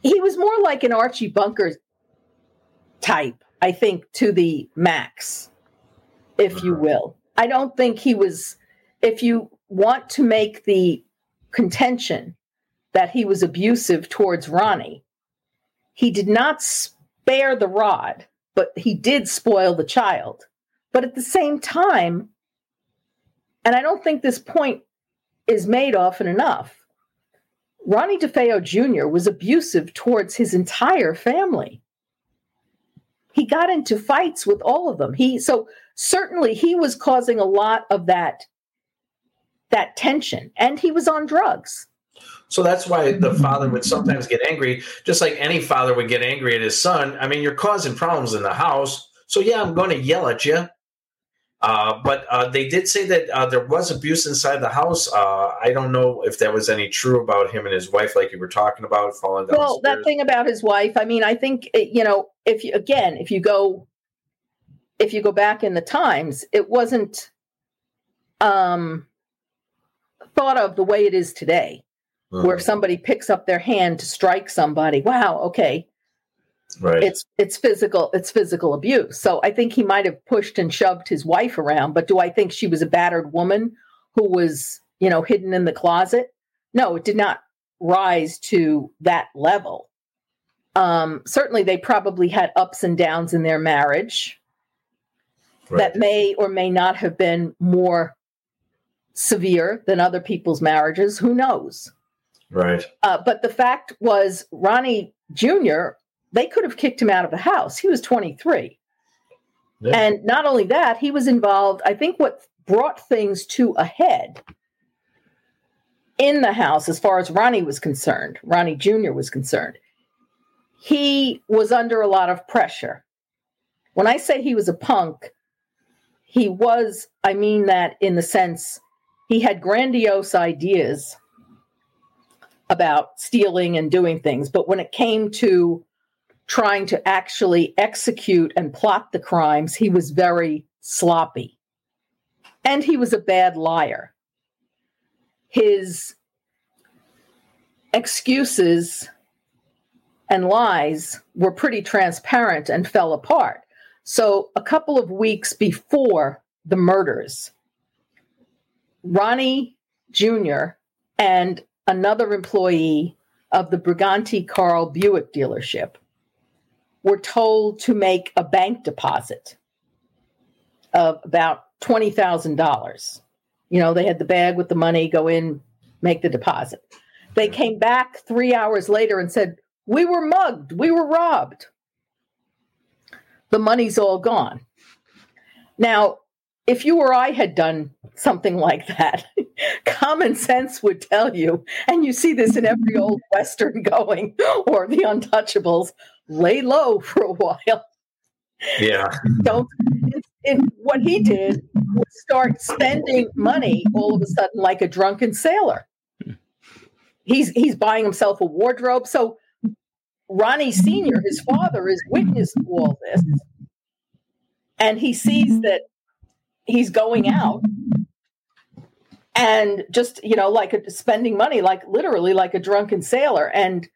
He was more like an Archie Bunker type, I think, to the max, if you will. I don't think he was, if you want to make the contention that he was abusive towards Ronnie, he did not spare the rod, but he did spoil the child. But at the same time, and I don't think this point is made often enough, Ronnie DeFeo Jr. was abusive towards his entire family. He got into fights with all of them. He so certainly he was causing a lot of that that tension and he was on drugs. So that's why the father would sometimes get angry, just like any father would get angry at his son. I mean, you're causing problems in the house. So, yeah, I'm going to yell at you. Uh, but uh, they did say that uh, there was abuse inside the house. Uh, I don't know if that was any true about him and his wife, like you were talking about, falling down. Well, that thing about his wife, I mean, I think you know, if you again, if you go if you go back in the times, it wasn't um thought of the way it is today. Where if somebody picks up their hand to strike somebody, wow, okay, right. it's it's physical it's physical abuse so i think he might have pushed and shoved his wife around but do i think she was a battered woman who was you know hidden in the closet no it did not rise to that level um certainly they probably had ups and downs in their marriage that may or may not have been more severe than other people's marriages who knows Right. uh, but the fact was, Ronnie Jr., they could have kicked him out of the house. He was 23. Yeah. And not only that, he was involved. I think what brought things to a head in the house, as far as Ronnie was concerned, Ronnie Jr. was concerned, he was under a lot of pressure. When I say he was a punk, he was, I mean that in the sense he had grandiose ideas about stealing and doing things. But when it came to trying to actually execute and plot the crimes, he was very sloppy. And he was a bad liar. His excuses and lies were pretty transparent and fell apart. So, a couple of weeks before the murders, Ronnie Jr. and another employee of the Brigante Karl Buick dealership were told to make a bank deposit of about $20,000. You know, they had the bag with the money, go in, make the deposit. They came back three hours later and said, We were mugged, we were robbed. The money's all gone. Now, if you or I had done something like that, common sense would tell you, and you see this in every old Western going or the Untouchables, lay low for a while. Yeah. Don't. And what he did was start spending money all of a sudden like a drunken sailor. He's he's buying himself a wardrobe. So Ronnie Sr., his father, is witness to all this. And he sees that he's going out and just, you know, like a, spending money, like literally like a drunken sailor. And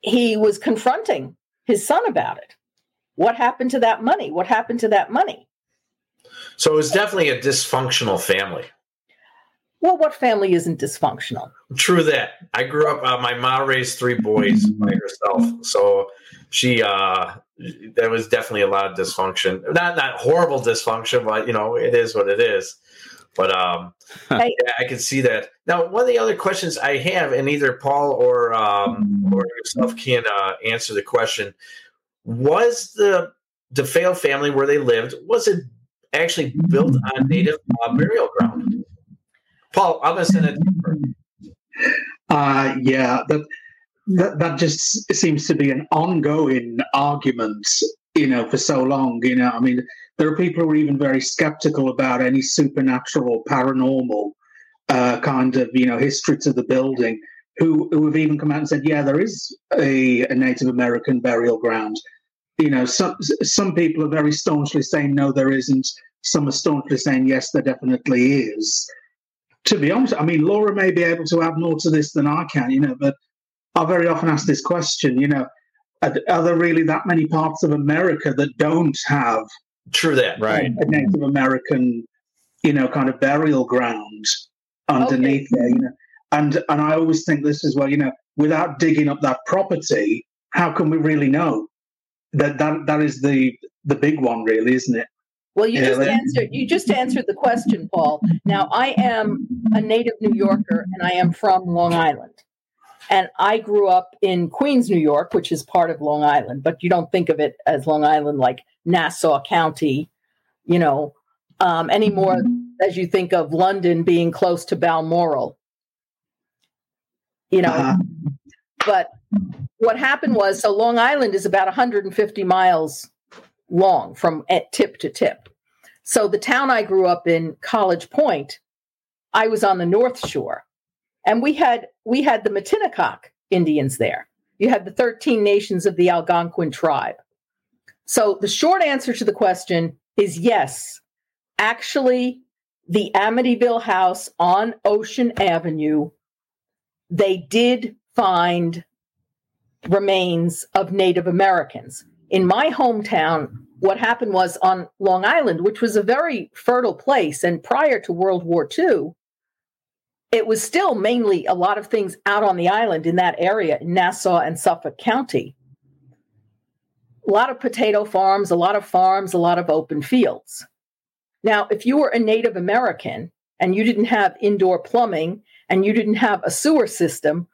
he was confronting his son about it. What happened to that money? What happened to that money? So it was definitely a dysfunctional family. Well, what family isn't dysfunctional? True that. I grew up. Uh, my mom raised three boys by herself, so she uh, there was definitely a lot of dysfunction. Not not horrible dysfunction, but you know it is what it is. But um, yeah, I can see that. Now, one of the other questions I have, and either Paul or um, or yourself can uh, answer the question: Was the DeFeo family where they lived was it actually built on native uh, burial ground? Paul, I'm going to send it. Uh, yeah, that, that that just seems to be an ongoing argument, you know, for so long. You know, I mean, there are people who are even very skeptical about any supernatural, paranormal uh, kind of, you know, history to the building. Who, who have even come out and said, yeah, there is a, a Native American burial ground. You know, some some people are very staunchly saying no, there isn't. Some are staunchly saying yes, there definitely is to be honest, I mean, Laura may be able to add more to this than I can, you know, but I very often ask this question, you know, are, are there really that many parts of America that don't have true that right a Native American, you know, kind of burial ground underneath okay. there, you know, and and I always think this as well, you know, without digging up that property, how can we really know that that that is the the big one, really, isn't it? Well, you just answered. You just answered the question, Paul. Now, I am a native New Yorker, and I am from Long Island, and I grew up in Queens, New York, which is part of Long Island. But you don't think of it as Long Island, like Nassau County, you know, um, anymore as you think of London being close to Balmoral. You know, Uh-huh. but what happened was, so Long Island is about 150 miles long from at tip to tip. So the town I grew up in, College Point, I was on the North Shore, and we had we had the Matinecock Indians there. You had the 13 nations of the Algonquin tribe. So the short answer to the question is yes. Actually, the Amityville house on Ocean Avenue, they did find remains of Native Americans. In my hometown, what happened was on Long Island, which was a very fertile place, and prior to World War II, it was still mainly a lot of things out on the island in that area, in Nassau and Suffolk County. A lot of potato farms, a lot of farms, a lot of open fields. Now, if you were a Native American and you didn't have indoor plumbing and you didn't have a sewer system,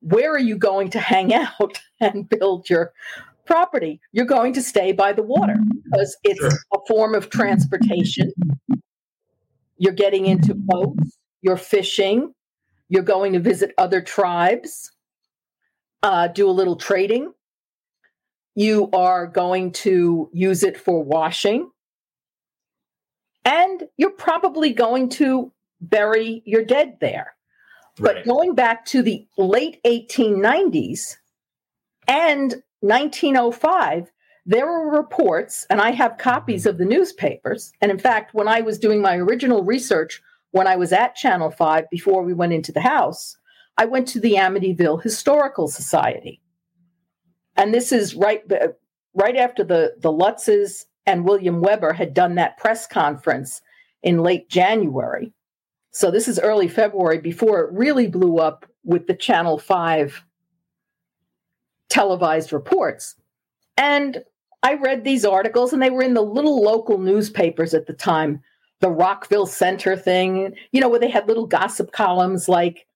where are you going to hang out and build your property? You're going to stay by the water because it's a form of transportation. You're getting into boats, you're fishing, you're going to visit other tribes, uh, do a little trading. You are going to use it for washing. And you're probably going to bury your dead there. But going back to the late 1890s and 1905, there were reports, and I have copies mm-hmm. of the newspapers. And in fact, when I was doing my original research, when I was at Channel 5 before we went into the house, I went to the Amityville Historical Society. And this is right, uh, right after the, the Lutzes and William Weber had done that press conference in late January. So this is early February before it really blew up with the Channel 5 televised reports. And I read these articles, and they were in the little local newspapers at the time, the Rockville Centre thing, you know, where they had little gossip columns like,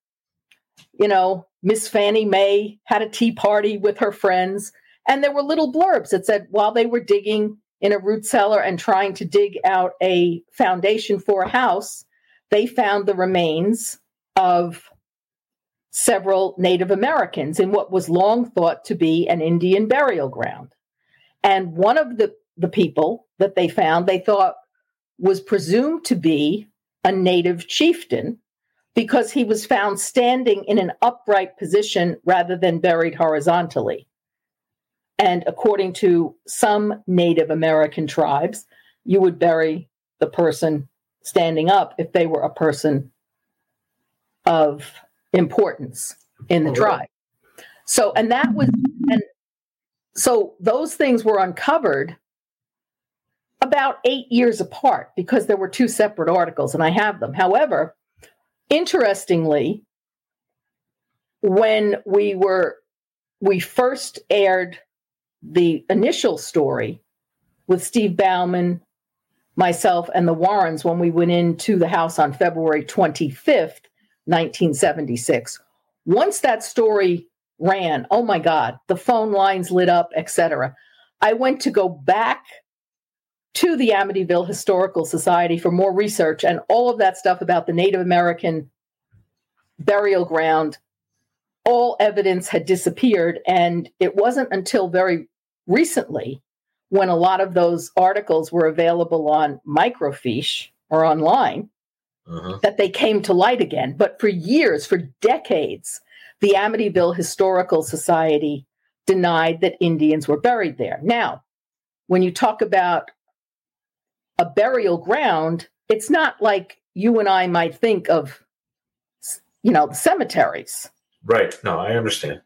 you know, Miss Fannie Mae had a tea party with her friends. And there were little blurbs that said while they were digging in a root cellar and trying to dig out a foundation for a house, they found the remains of several Native Americans in what was long thought to be an Indian burial ground. And one of the, the people that they found, they thought was presumed to be a native chieftain because he was found standing in an upright position rather than buried horizontally. And according to some Native American tribes, you would bury the person standing up if they were a person of importance in the Oh, tribe. So, and that was, and so those things were uncovered about eight years apart because there were two separate articles, and I have them. However, interestingly, when we were, we first aired the initial story with Steve Bauman, myself, and the Warrens when we went into the house on February 25th, 1976. Once that story ran, oh my God, the phone lines lit up, etc. I went to go back to the Amityville Historical Society for more research and all of that stuff about the Native American burial ground. All evidence had disappeared, and it wasn't until very recently when a lot of those articles were available on microfiche or online Uh-huh. that they came to light again. But for years, for decades, the Amityville Historical Society denied that Indians were buried there. Now, when you talk about a burial ground, it's not like you and I might think of, you know, cemeteries. Right. No, I understand.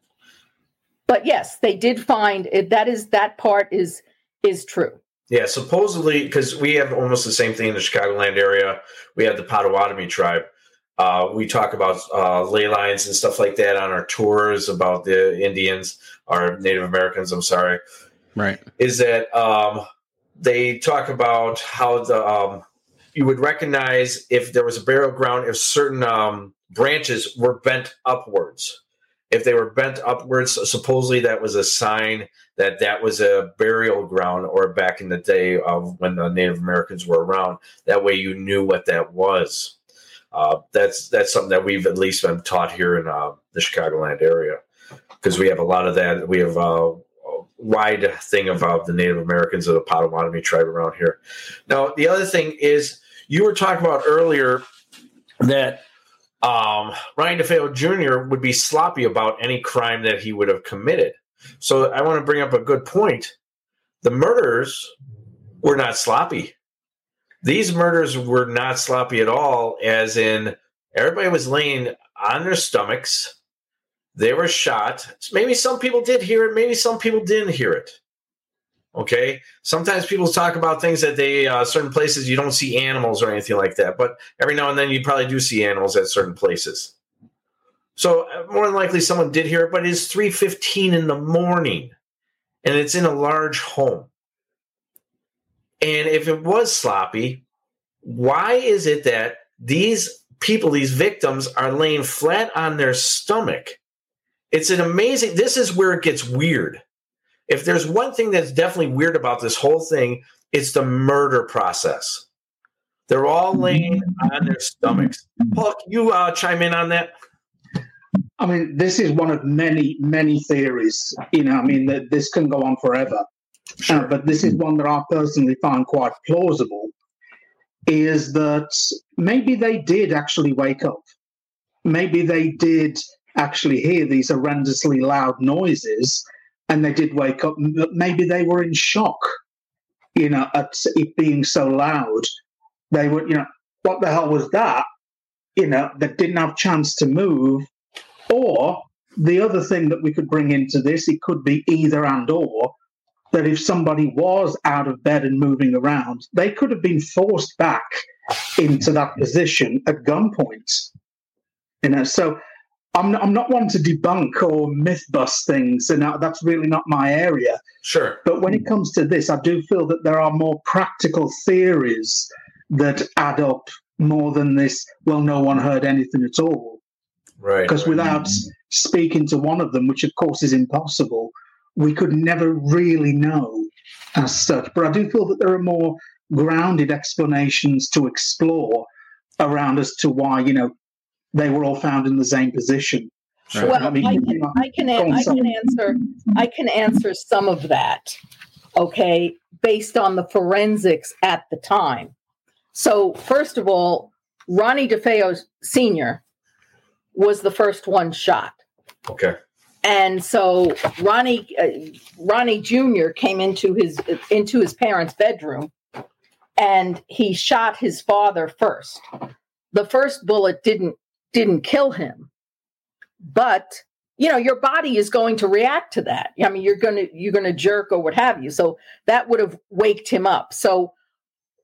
But yes, they did find it. That is that part is is true. Yeah, supposedly because we have almost the same thing in the Chicagoland area. We have the Potawatomi tribe. Uh, we talk about uh, ley lines and stuff like that on our tours about the Indians or Native Americans. I'm sorry. Right. Is that um, they talk about how the um, you would recognize if there was a burial ground if certain um, branches were bent upwards. If they were bent upwards, supposedly that was a sign that that was a burial ground, or back in the day of when the Native Americans were around. That way, you knew what that was. Uh, that's that's something that we've at least been taught here in uh, the Chicagoland area because we have a lot of that. We have uh, a wide thing about the Native Americans of the Potawatomi tribe around here. Now, the other thing is you were talking about earlier that um, Ron DeFeo Jr. would be sloppy about any crime that he would have committed. So I want to bring up a good point. The murders were not sloppy. These murders were not sloppy at all, as in everybody was laying on their stomachs. They were shot. Maybe some people did hear it, maybe some people didn't hear it. Okay. Sometimes people talk about things that they, uh, certain places, you don't see animals or anything like that. But every now and then you probably do see animals at certain places. So uh, more than likely someone did hear it, but it's 3.15 in the morning and it's in a large home. And if it was sloppy, why is it that these people, these victims, are laying flat on their stomach? It's an amazing, this is where it gets weird. If there's one thing that's definitely weird about this whole thing, it's the murder process. They're all laying on their stomachs. Paul, can you uh, chime in on that? I mean, this is one of many, many theories. You know, I mean, that this can go on forever. Uh, but this is one that I personally find quite plausible. Is that maybe they did actually wake up? Maybe they did actually hear these horrendously loud noises, and they did wake up, maybe they were in shock, you know, at it being so loud. They were, you know, what the hell was that? You know, that didn't have chance to move. Or the other thing that we could bring into this, it could be either and or that if somebody was out of bed and moving around, they could have been forced back into that position at gunpoint. You know, so I'm not, I'm not one to debunk or myth bust things, and that's really not my area. Sure. But when it comes to this, I do feel that there are more practical theories that add up more than this. Well, no one heard anything at all. Right. Because right. without mm-hmm. speaking to one of them, which of course is impossible, we could never really know as such. But I do feel that there are more grounded explanations to explore around as to why you know they were all found in the same position. Well, I, can, I can, I can answer. I can answer some of that. Okay, based on the forensics at the time. So, first of all, Ronnie DeFeo Sr. was the first one shot. Okay. And so Ronnie uh, Ronnie Jr. came into his into his parents' bedroom and he shot his father first. The first bullet didn't didn't kill him. But you know, your body is going to react to that. I mean, you're going to you're going to jerk or what have you. So that would have waked him up. So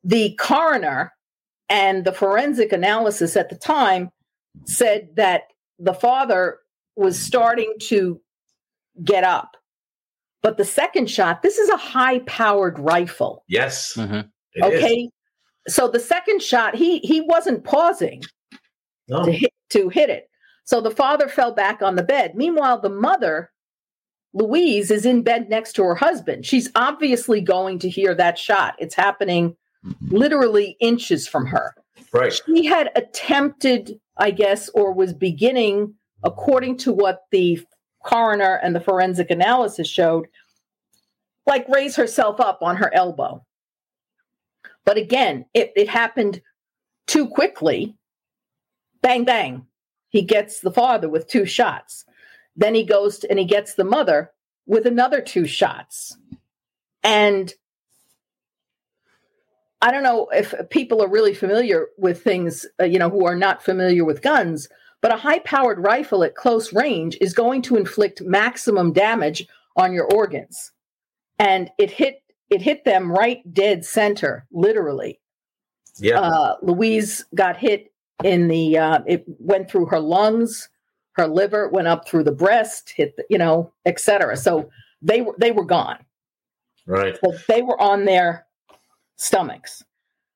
the coroner and the forensic analysis at the time said that the father was starting to get up. But the second shot, this is a high powered rifle. Yes. Mm-hmm. Okay. is. So the second shot, he he wasn't pausing No. to hit to hit it. So the father fell back on the bed. Meanwhile, the mother, Louise, is in bed next to her husband. She's obviously going to hear that shot. It's happening mm-hmm. literally inches from her. Right. She had attempted, I guess, or was beginning, according to what the coroner and the forensic analysis showed, like raise herself up on her elbow. But again, it, it happened too quickly. Bang, bang. He gets the father with two shots. Then he goes to, and he gets the mother with another two shots. And I don't know if people are really familiar with things, uh, you know, who are not familiar with guns, but a high powered rifle at close range is going to inflict maximum damage on your organs. And it hit it hit them right dead center, literally. Yeah. Uh, Louise got hit in the uh, it went through her lungs, her liver went up through the breast, hit the, you know, etc. So they were they were gone. Right. Well, they were on their stomachs.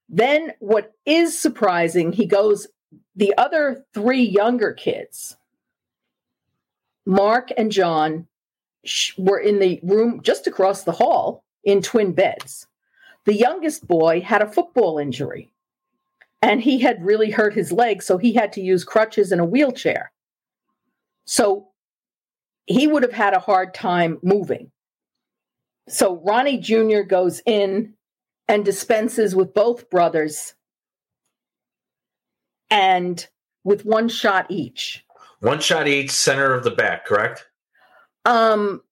Then what is surprising, he goes the other three younger kids, Mark and John, were in the room just across the hall in twin beds. The youngest boy had a football injury and he had really hurt his leg, so he had to use crutches and a wheelchair. So he would have had a hard time moving. So Ronnie Jr. goes in and dispenses with both brothers and with one shot each. One shot each, center of the back, correct? Um,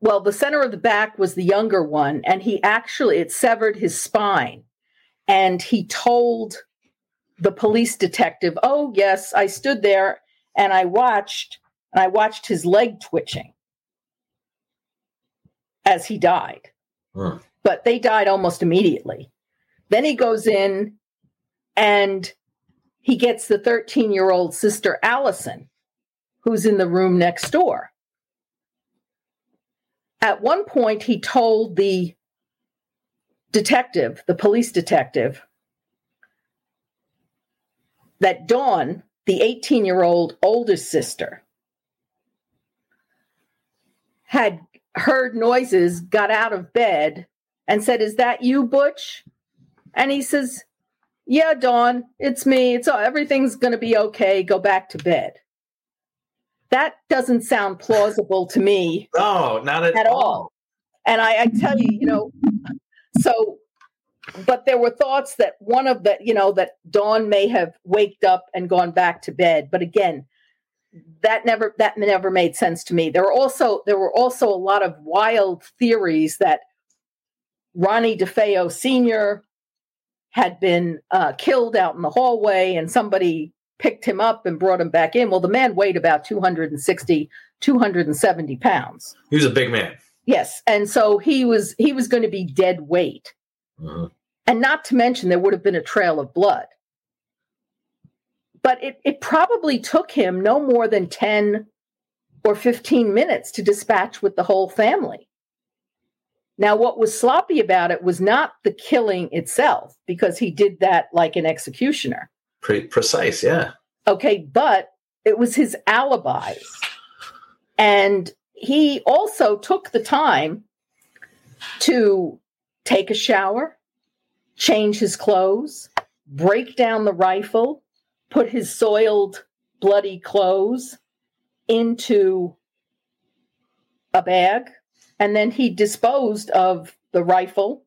well, the center of the back was the younger one, and he actually it severed his spine. And he told the police detective, "Oh yes, I stood there and I watched, and I watched his leg twitching as he died." Hmm. But they died almost immediately. Then he goes in and he gets the 13 year old sister Allison, who's in the room next door. At one point, he told the detective, the police detective, that Dawn, the 18 year old oldest sister, had heard noises, got out of bed, and said, Is that you, Butch? And he says, Yeah, Dawn, it's me. It's all, everything's going to be okay. Go back to bed. That doesn't sound plausible to me No, not at, at all. And I, I tell you, you know, so, but there were thoughts that one of the, you know, that Dawn may have waked up and gone back to bed. But again, that never that never made sense to me. There were also there were also a lot of wild theories that Ronnie DeFeo Sr. had been uh, killed out in the hallway and somebody picked him up and brought him back in. Well, the man weighed about 260, 270 pounds. He was a big man. Yes. And so he was he was going to be dead weight. Mhm. And not to mention there would have been a trail of blood. But it, it probably took him no more than 10 or 15 minutes to dispatch with the whole family. Now, what was sloppy about it was not the killing itself, because he did that like an executioner. Pretty precise, yeah. Okay, but it was his alibis. And he also took the time to take a shower, change his clothes, break down the rifle, put his soiled, bloody clothes into a bag, and then he disposed of the rifle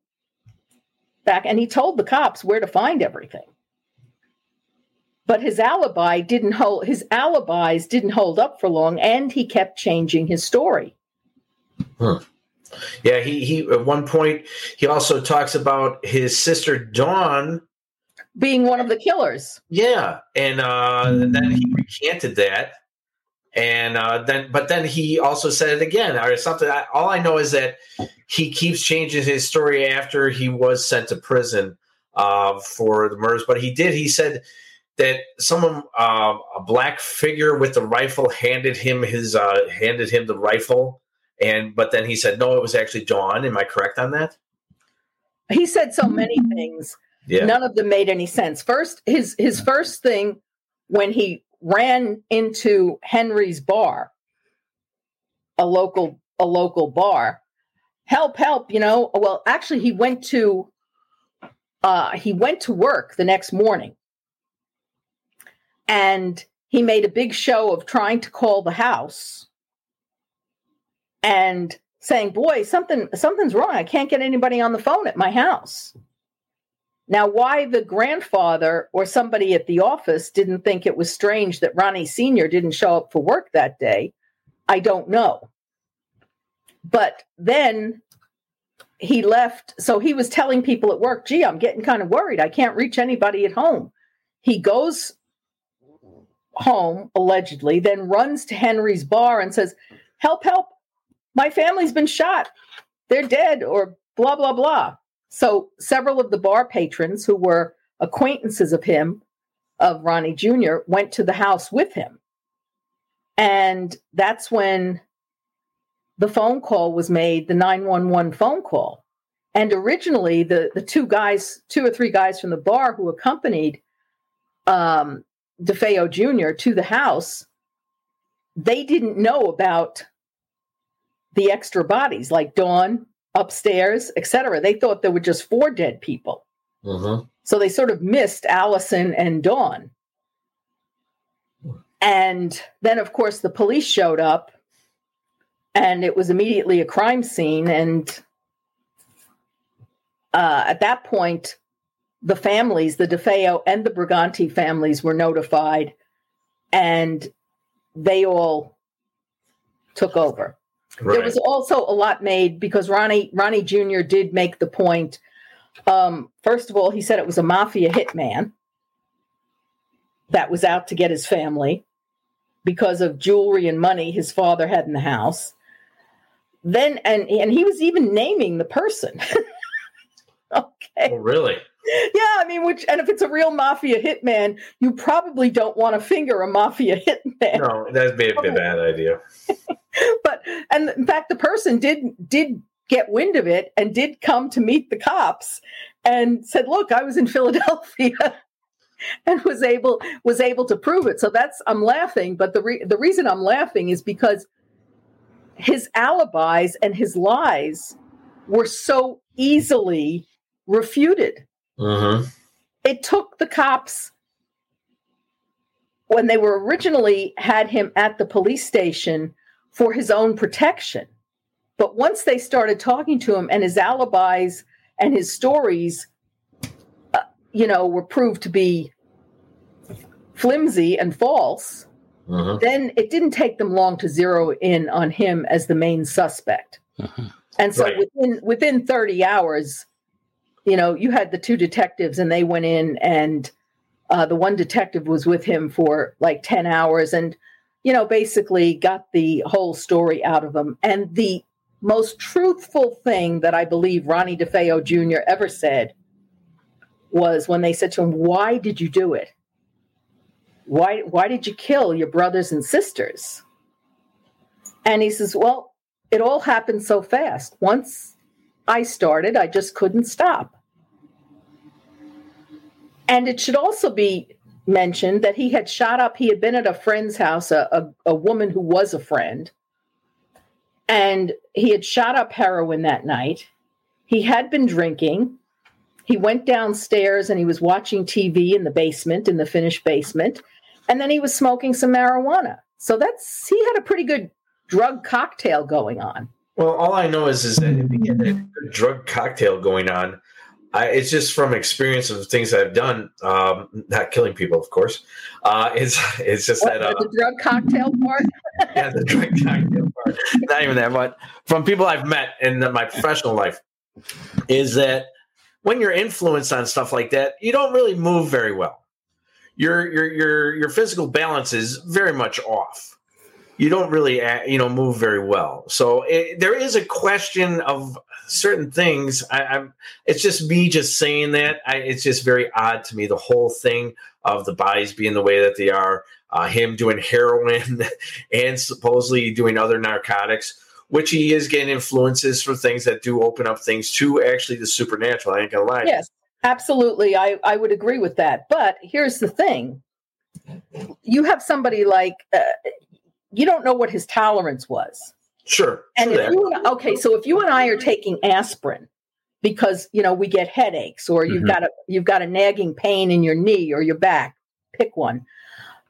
back and he told the cops where to find everything but his alibi didn't hold his alibis didn't hold up for long and he kept changing his story Huh. Yeah, he he at one point he also talks about his sister Dawn being one of the killers. Yeah, and uh, then he recanted that, and uh, then but then he also said it again or something. I, all I know is that he keeps changing his story after he was sent to prison uh, for the murders. But he did. He said that someone uh, a black figure with a rifle handed him his uh, handed him the rifle, and but then he said no, it was actually Dawn. Am I correct on that? he said so many things Yeah. none of them made any sense first his his first thing when he ran into henry's bar a local a local bar help help you know well actually he went to uh he went to work the next morning and he made a big show of trying to call the house and saying boy something something's wrong. I can't get anybody on the phone at my house. Now why the grandfather or somebody at the office didn't think it was strange that ronnie senior didn't show up for work that day i don't know. But then he left so he was telling people at work gee i'm getting kind of worried. I can't reach anybody at home. He goes home allegedly then runs to henry's bar and says help help my family's been shot. They're dead or blah blah blah. So several of the bar patrons who were acquaintances of him of ronnie jr went to the house with him. And that's when the phone call was made the 911 phone call. And originally the the two guys two or three guys from the bar who accompanied um defeo jr to the house they didn't know about the extra bodies like dawn upstairs etc they thought there were just four dead people. Mm-hmm. so they sort of missed allison and dawn. And then of course the police showed up and it was immediately a crime scene. And uh, at that point the families the defeo and the brigante families were notified and they all took over there was also a lot made because ronnie ronnie jr did make the point um, first of all he said it was a mafia hitman that was out to get his family because of jewelry and money his father had in the house. Then and and he was even naming the person. Okay. Oh, really? yeah i mean which and if it's a real mafia hitman you probably don't want to finger a mafia hitman. No, that'd be a bad idea. but and in fact the person did did get wind of it and did come to meet the cops and said look i was in philadelphia and was able was able to prove it so that's i'm laughing but the re- the reason i'm laughing is because his alibis and his lies were so easily refuted Mm-hmm. it took the cops when they were originally had him at the police station for his own protection but once they started talking to him and his alibis and his stories uh, you know were proved to be flimsy and false Mhm. then it didn't take them long to zero in on him as the main suspect. And so Right. within within 30 hours, you know, you had the two detectives and they went in and uh, the one detective was with him for like 10 hours and you know basically got the whole story out of him and the most truthful thing that I believe Ronnie DeFeo Jr. ever said was when they said to him, "Why did you do it? Why why did you kill your brothers and sisters?" And he says, "Well, it all happened so fast. Once I started, I just couldn't stop." And it should also be mentioned that he had shot up, he had been at a friend's house, a, a, a woman who was a friend, and he had shot up heroin that night. He had been drinking. He went downstairs and he was watching TV in the basement, in the finished basement, and then he was smoking some marijuana. So that's he had a pretty good drug cocktail going on. Well, all I know is is that he had a drug cocktail going on. I, it's just from experience of things I've done, um, not killing people, of course. Uh, it's it's just What, that uh, the drug cocktail part? yeah, the drug cocktail part. Not even that, but from people I've met in my professional life, is that when you're influenced on stuff like that, you don't really move very well. Your your your your physical balance is very much off. You don't really uh, you know move very well. So it, there is a question of certain things. I, I'm. It's just me just saying that. I, it's just very odd to me the whole thing of the bodies being the way that they are. Uh, him doing heroin and supposedly doing other narcotics, which he is getting influences for things that do open up things to actually the supernatural. I ain't gonna lie. Yes, absolutely. I, I would agree with that. But here's the thing you have somebody like, uh, you don't know what his tolerance was. Sure. And if you okay, so if you and I are taking aspirin because you know we get headaches or you've Mhm. got a you've got a nagging pain in your knee or your back, pick one.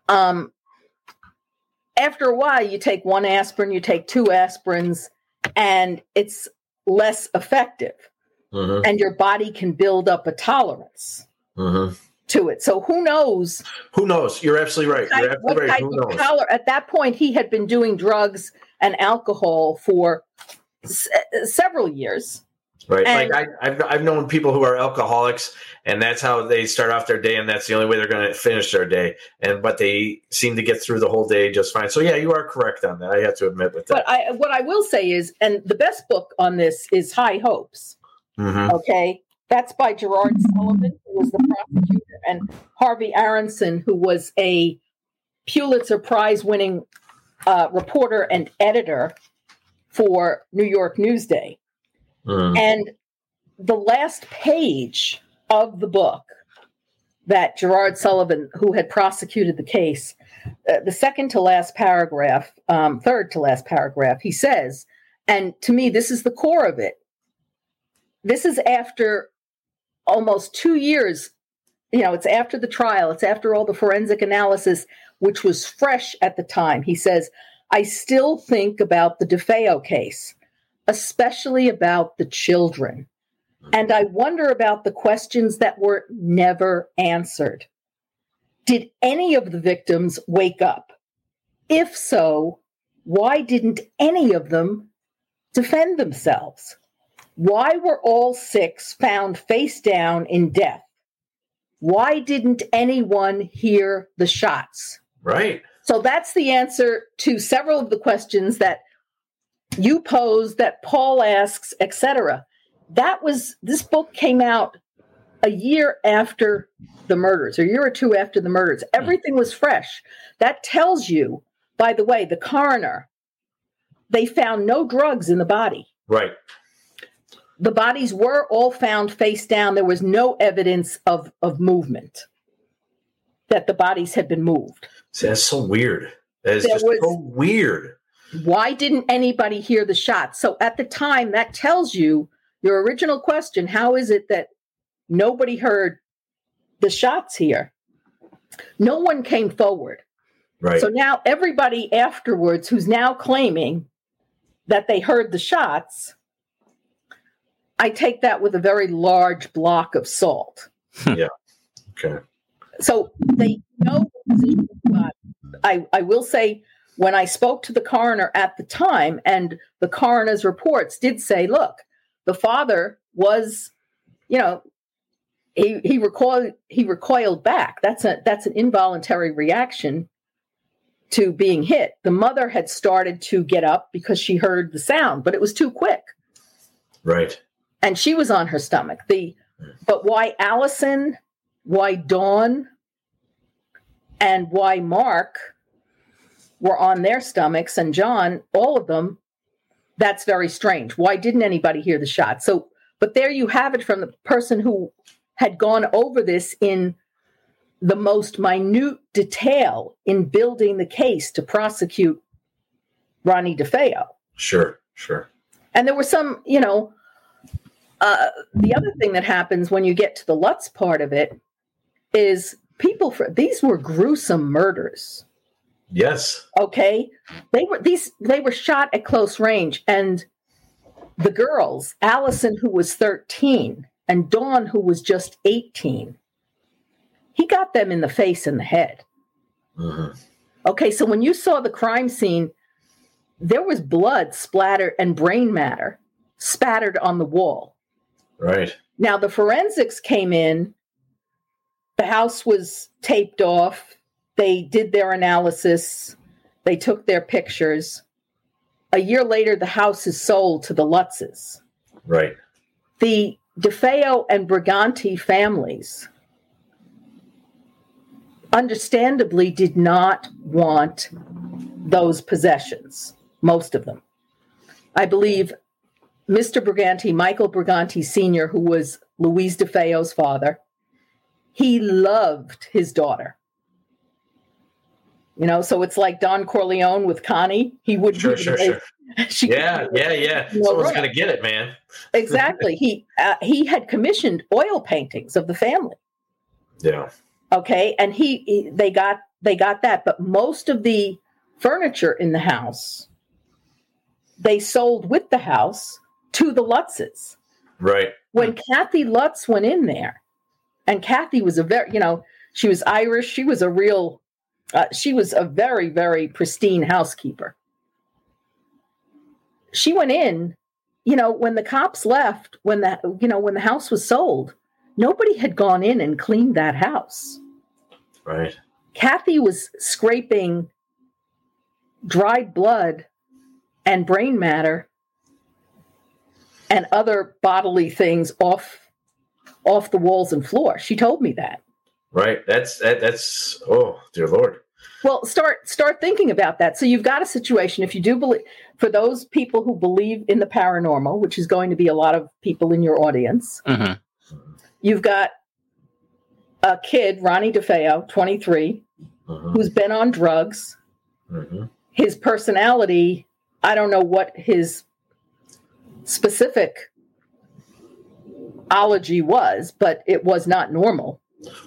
Um, after a while, you take one aspirin, you take two aspirins, and it's less effective, Mhm. and your body can build up a tolerance Mhm. to it. So who knows? Who knows? You're absolutely right. You're absolutely right. Who knows? toler- at that point he had been doing drugs and alcohol for s- several years Right. And- like I, I've I've known people who are alcoholics, and that's how they start off their day, and that's the only way they're going to finish their day. And but they seem to get through the whole day just fine. So yeah, you are correct on that. I have to admit with but that. i what i will say is and the best book on this is high hopes Mhm. okay that's by gerard sullivan who was the prosecutor and harvey aronson who was a pulitzer prize winning uh, reporter and editor for new york newsday Mhm. And the last page of the book that Gerard Sullivan, who had prosecuted the case, uh, the second to last paragraph, um, third to last paragraph, he says, and to me, this is the core of it. This is after almost two years. You know, it's after the trial, it's after all the forensic analysis, which was fresh at the time. He says, I still think about the DeFeo case especially about the children. And I wonder about the questions that were never answered. Did any of the victims wake up? If so, why didn't any of them defend themselves? Why were all six found face down in death? Why didn't anyone hear the shots? Right. So that's the answer to several of the questions that you pose that Paul asks, etc. That was this book came out a year after the murders, or a year or two after the murders. Hmm. Everything was fresh. That tells you, by the way, the coroner, they found no drugs in the body. Right. The bodies were all found face down. There was no evidence of, of movement, that the bodies had been moved. See, that's so weird. That is There just was- so weird. why didn't anybody hear the shot? So at the time, that tells you your original question how is it that nobody heard the shots here? No one came forward. Right. So now everybody afterwards who's now claiming that they heard the shots, I take that with a very large block of salt. yeah. Okay. So they know the position of the body. I, I will say, when I spoke to the coroner at the time, and the coroner's reports did say, look, the father was, you know, he he recoiled he recoiled back. That's a that's an involuntary reaction to being hit. The mother had started to get up because she heard the sound, but it was too quick. Right. And she was on her stomach. The but why Allison, why Dawn, and why Mark were on their stomachs and John, all of them, that's very strange. Why didn't anybody hear the shot? So, but there you have it from the person who had gone over this in the most minute detail in building the case to prosecute Ronnie DeFeo. Sure, sure. And there were some, you know, uh, the other thing that happens when you get to the Lutz part of it is people for these were gruesome murders. Yes. Okay, they were these they were shot at close range, and the girls, Allison, who was thirteen, and Dawn, who was just eighteen, he got them in the face and the head. Mhm. Okay, so when you saw the crime scene, there was blood splatter and brain matter spattered on the wall. Right. Now the forensics came in. The house was taped off. They did their analysis. They took their pictures. A year later, the house is sold to the Lutzes. Right. The DeFeo and Brigante families understandably did not want those possessions, most of them. I believe Mr. Brigante, Michael Briganti Sr., who was Louise DeFeo's father, he loved his daughter. You know, so it's like Don Corleone with Connie. He would Sure, sure, sure. She Yeah, yeah, yeah. Someone's right. gonna get it, man. exactly. he uh, he had commissioned oil paintings of the family. Yeah. Okay, and he, he they got they got that, but most of the furniture in the house they sold with the house to the Lutzes. Right. When Kathy Lutz went in there, and Kathy was a very, you know, she was Irish. She was a real, uh, she was a very, very pristine housekeeper. She went in, you know, when the cops left, when the, you know, when the house was sold, nobody had gone in and cleaned that house. Right. Kathy was scraping dried blood and brain matter and other bodily things off off the walls and floor. She told me that. Right. That's that, that's oh dear lord. Well, start start thinking about that. So you've got a situation if you do believe for those people who believe in the paranormal, which is going to be a lot of people in your audience. Mhm. You've got a kid, Ronnie DeFeo, 23, who's been on drugs. Mhm. His personality, I don't know what his specific ology was, but it was not normal.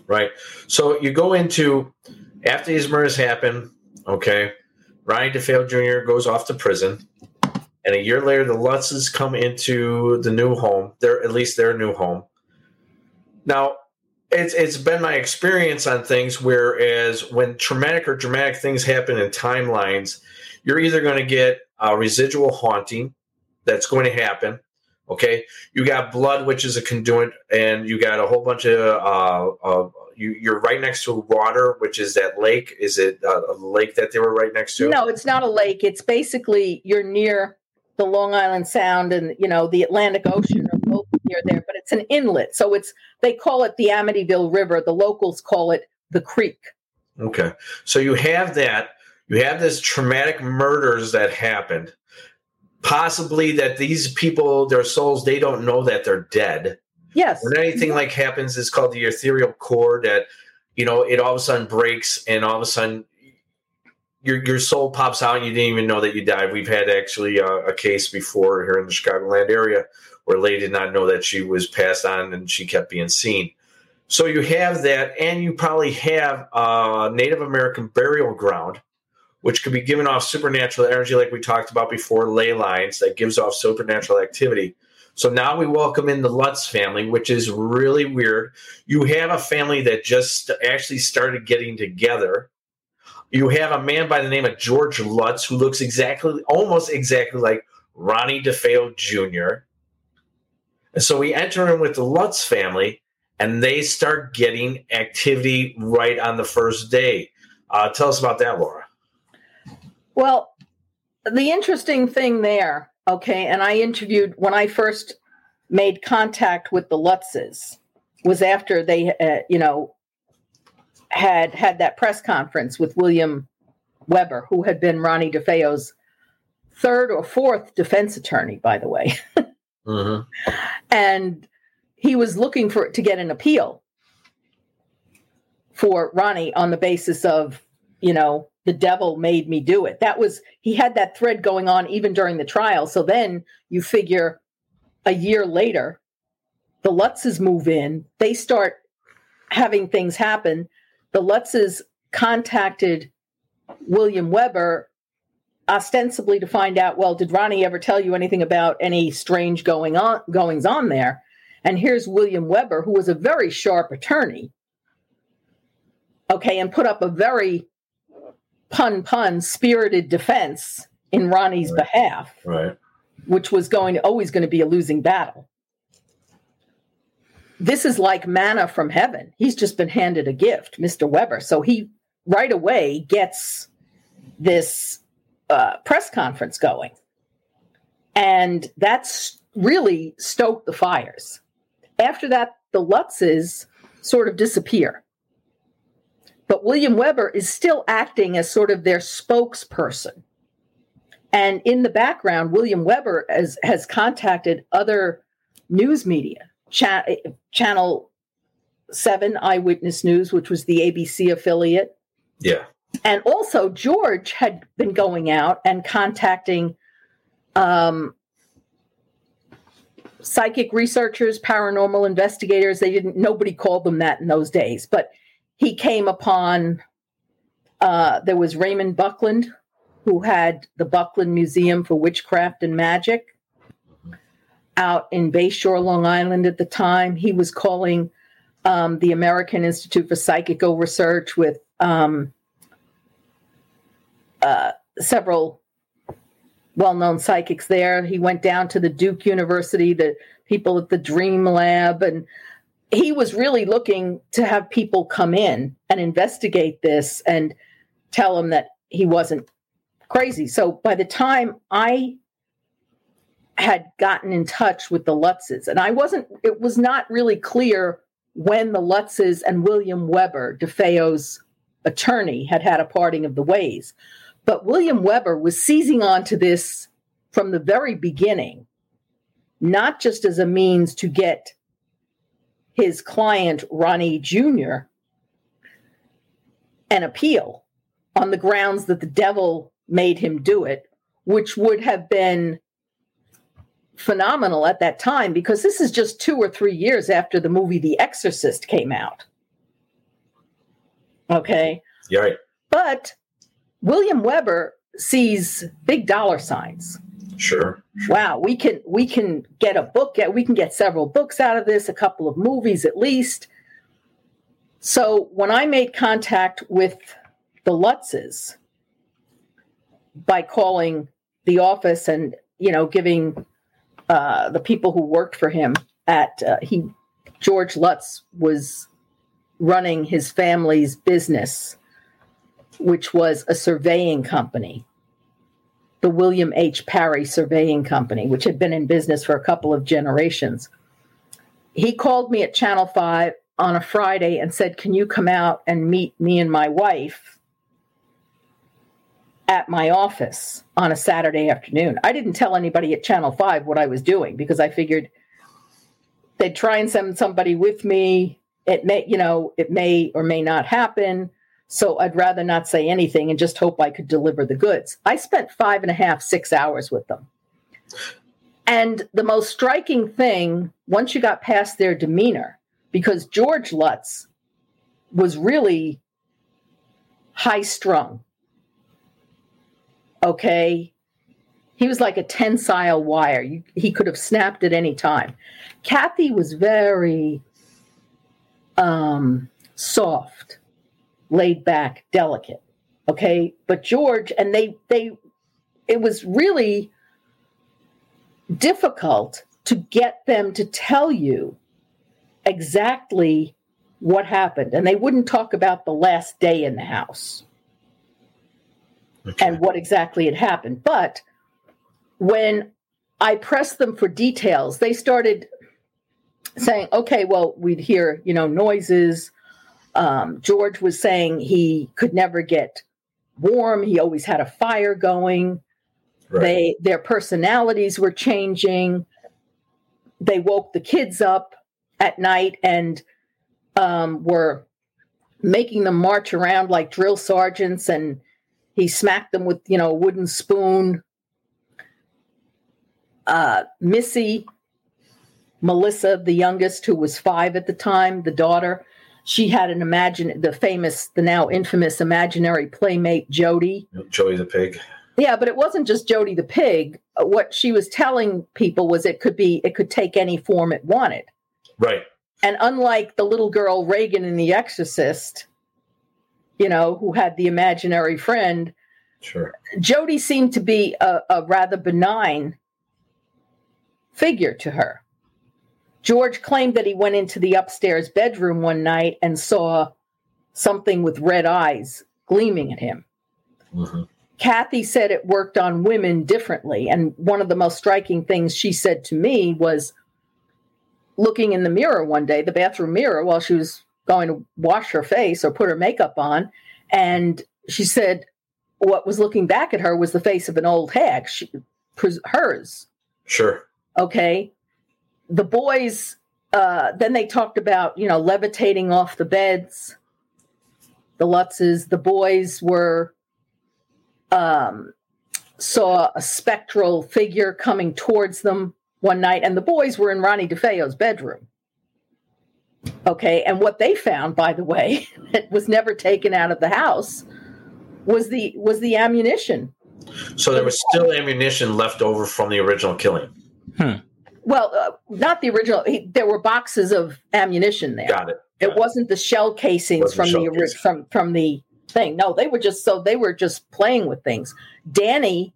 Right. So you go into after these murders happen, okay, Ronnie DeFeo Jr. goes off to prison. And a year later, the Lutzes come into the new home. They're at least their new home. Now, it's it's been my experience on things. Whereas when traumatic or dramatic things happen in timelines, you're either going to get a residual haunting that's going to happen. Okay, you got blood, which is a conduit, and you got a whole bunch of. Uh, uh, you, you're right next to water, which is that lake. Is it a lake that they were right next to? No, it's not a lake. It's basically you're near the Long Island Sound and you know the Atlantic Ocean are both near there, but it's an inlet. So it's they call it the Amityville River. The locals call it the creek. Okay. So you have that. You have this traumatic murders that happened. Possibly that these people, their souls, they don't know that they're dead. Yes. When anything mm-hmm. like happens, it's called the ethereal core that, you know, it all of a sudden breaks and all of a sudden your your soul pops out and you didn't even know that you died. We've had actually a, a case before here in the Chicagoland area where a lady did not know that she was passed on and she kept being seen. So you have that, and you probably have a Native American burial ground, which could be giving off supernatural energy, like we talked about before, ley lines that gives off supernatural activity. So now we welcome in the Lutz family, which is really weird. You have a family that just actually started getting together. You have a man by the name of George Lutz who looks exactly, almost exactly like Ronnie DeFeo Jr. And so we enter in with the Lutz family, and they start getting activity right on the first day. Uh, tell us about that, Laura. Well, the interesting thing there, okay, and I interviewed when I first made contact with the Lutzes was after they, uh, you know, had had that press conference with William Weber, who had been Ronnie DeFeo's third or fourth defense attorney, by the way. Mm-hmm. and he was looking for to get an appeal for Ronnie on the basis of, you know, the devil made me do it. That was he had that thread going on even during the trial. So then you figure a year later, the Lutzes move in, they start having things happen. The Lutzes contacted William Weber ostensibly to find out, well, did Ronnie ever tell you anything about any strange going on goings on there? And here's William Weber, who was a very sharp attorney. Okay, and put up a very pun pun spirited defense in Ronnie's right. behalf, right? Which was going to, always going to be a losing battle. This is like manna from heaven. He's just been handed a gift, Mr. Weber. So he right away gets this uh, press conference going. And that's really stoked the fires. After that, the Lutzes sort of disappear. But William Weber is still acting as sort of their spokesperson. And in the background, William Weber has, has contacted other news media, cha- Channel 7 Eyewitness News, which was the ABC affiliate, Yeah. and also George had been going out and contacting um, psychic researchers, paranormal investigators. They didn't. Nobody called them that in those days. But he came upon. Uh, there was Raymond Buckland, who had the Buckland Museum for Witchcraft and Magic out in Bayshore, Long Island at the time. He was calling um, the American Institute for Psychical Research with um, uh, several well-known psychics there. He went down to the Duke University, the people at the Dream Lab, and he was really looking to have people come in and investigate this and tell him that he wasn't crazy. So by the time I had gotten in touch with the Lutzes, and I wasn't, it was not really clear when the Lutzes and William Weber, DeFeo's attorney, had had a parting of the ways. But William Weber was seizing onto this from the very beginning, not just as a means to get his client, Ronnie Jr., an appeal on the grounds that the devil made him do it, which would have been phenomenal at that time because this is just two or three years after the movie The Exorcist came out. Okay. Yeah, right. But William Weber sees big dollar signs. Sure. Wow, we can we can get a book, we can get several books out of this, a couple of movies at least. So when I made contact with the Lutzes by calling the office and you know giving uh, the people who worked for him at uh, he George Lutz was running his family's business which was a surveying company, the William H. Parry Surveying Company, which had been in business for a couple of generations. He called me at Channel 5 on a Friday and said, Can you come out and meet me and my wife at my office on a Saturday afternoon? I didn't tell anybody at Channel 5 what I was doing because I figured they'd try and send somebody with me. It may, you know, it may or may not happen. So I'd rather not say anything and just hope I could deliver the goods. I spent five and a half, six hours with them. And the most striking thing, once you got past their demeanor, because George Lutz was really high strung. Okay. He was like a tensile wire. He could have snapped at any time. Kathy was very um, soft, laid back, delicate. Okay, but George and they they it was really difficult to get them to tell you exactly what happened, and they wouldn't talk about the last day in the house and what exactly had happened. But when I pressed them for details, they started saying, okay, well, we'd hear, you know, noises. Um, George was saying he could never get warm. He always had a fire going. They their personalities were changing. They woke the kids up at night and um, were making them march around like drill sergeants and he smacked them with you know a wooden spoon uh, missy melissa the youngest who was five at the time the daughter she had an imagine the famous the now infamous imaginary playmate jody Jody the pig. yeah but it wasn't just jody the pig what she was telling people was it could be it could take any form it wanted Right. and unlike the little girl Regan in The Exorcist, you know, who had the imaginary friend, Sure. Jody seemed to be a, a rather benign figure to her. George claimed that he went into the upstairs bedroom one night and saw something with red eyes gleaming at him. Mm-hmm. Kathy said it worked on women differently. And one of the most striking things she said to me was looking in the mirror one day, the bathroom mirror, while she was going to wash her face or put her makeup on. And she said what was looking back at her was the face of an old hag, she, hers. Sure. Okay. The boys, uh, then they talked about, you know, levitating off the beds, the Lutzes. The boys were, um, saw a spectral figure coming towards them one night, and the boys were in Ronnie DeFeo's bedroom. Okay. And what they found, by the way, that was never taken out of the house was the was the ammunition So there was still ammunition left over from the original killing. Well, uh, not the original. He, there were boxes of ammunition there. Got it. It wasn't the shell casings from shell the casings. from from the thing. No, they were just so they were just playing with things. Danny,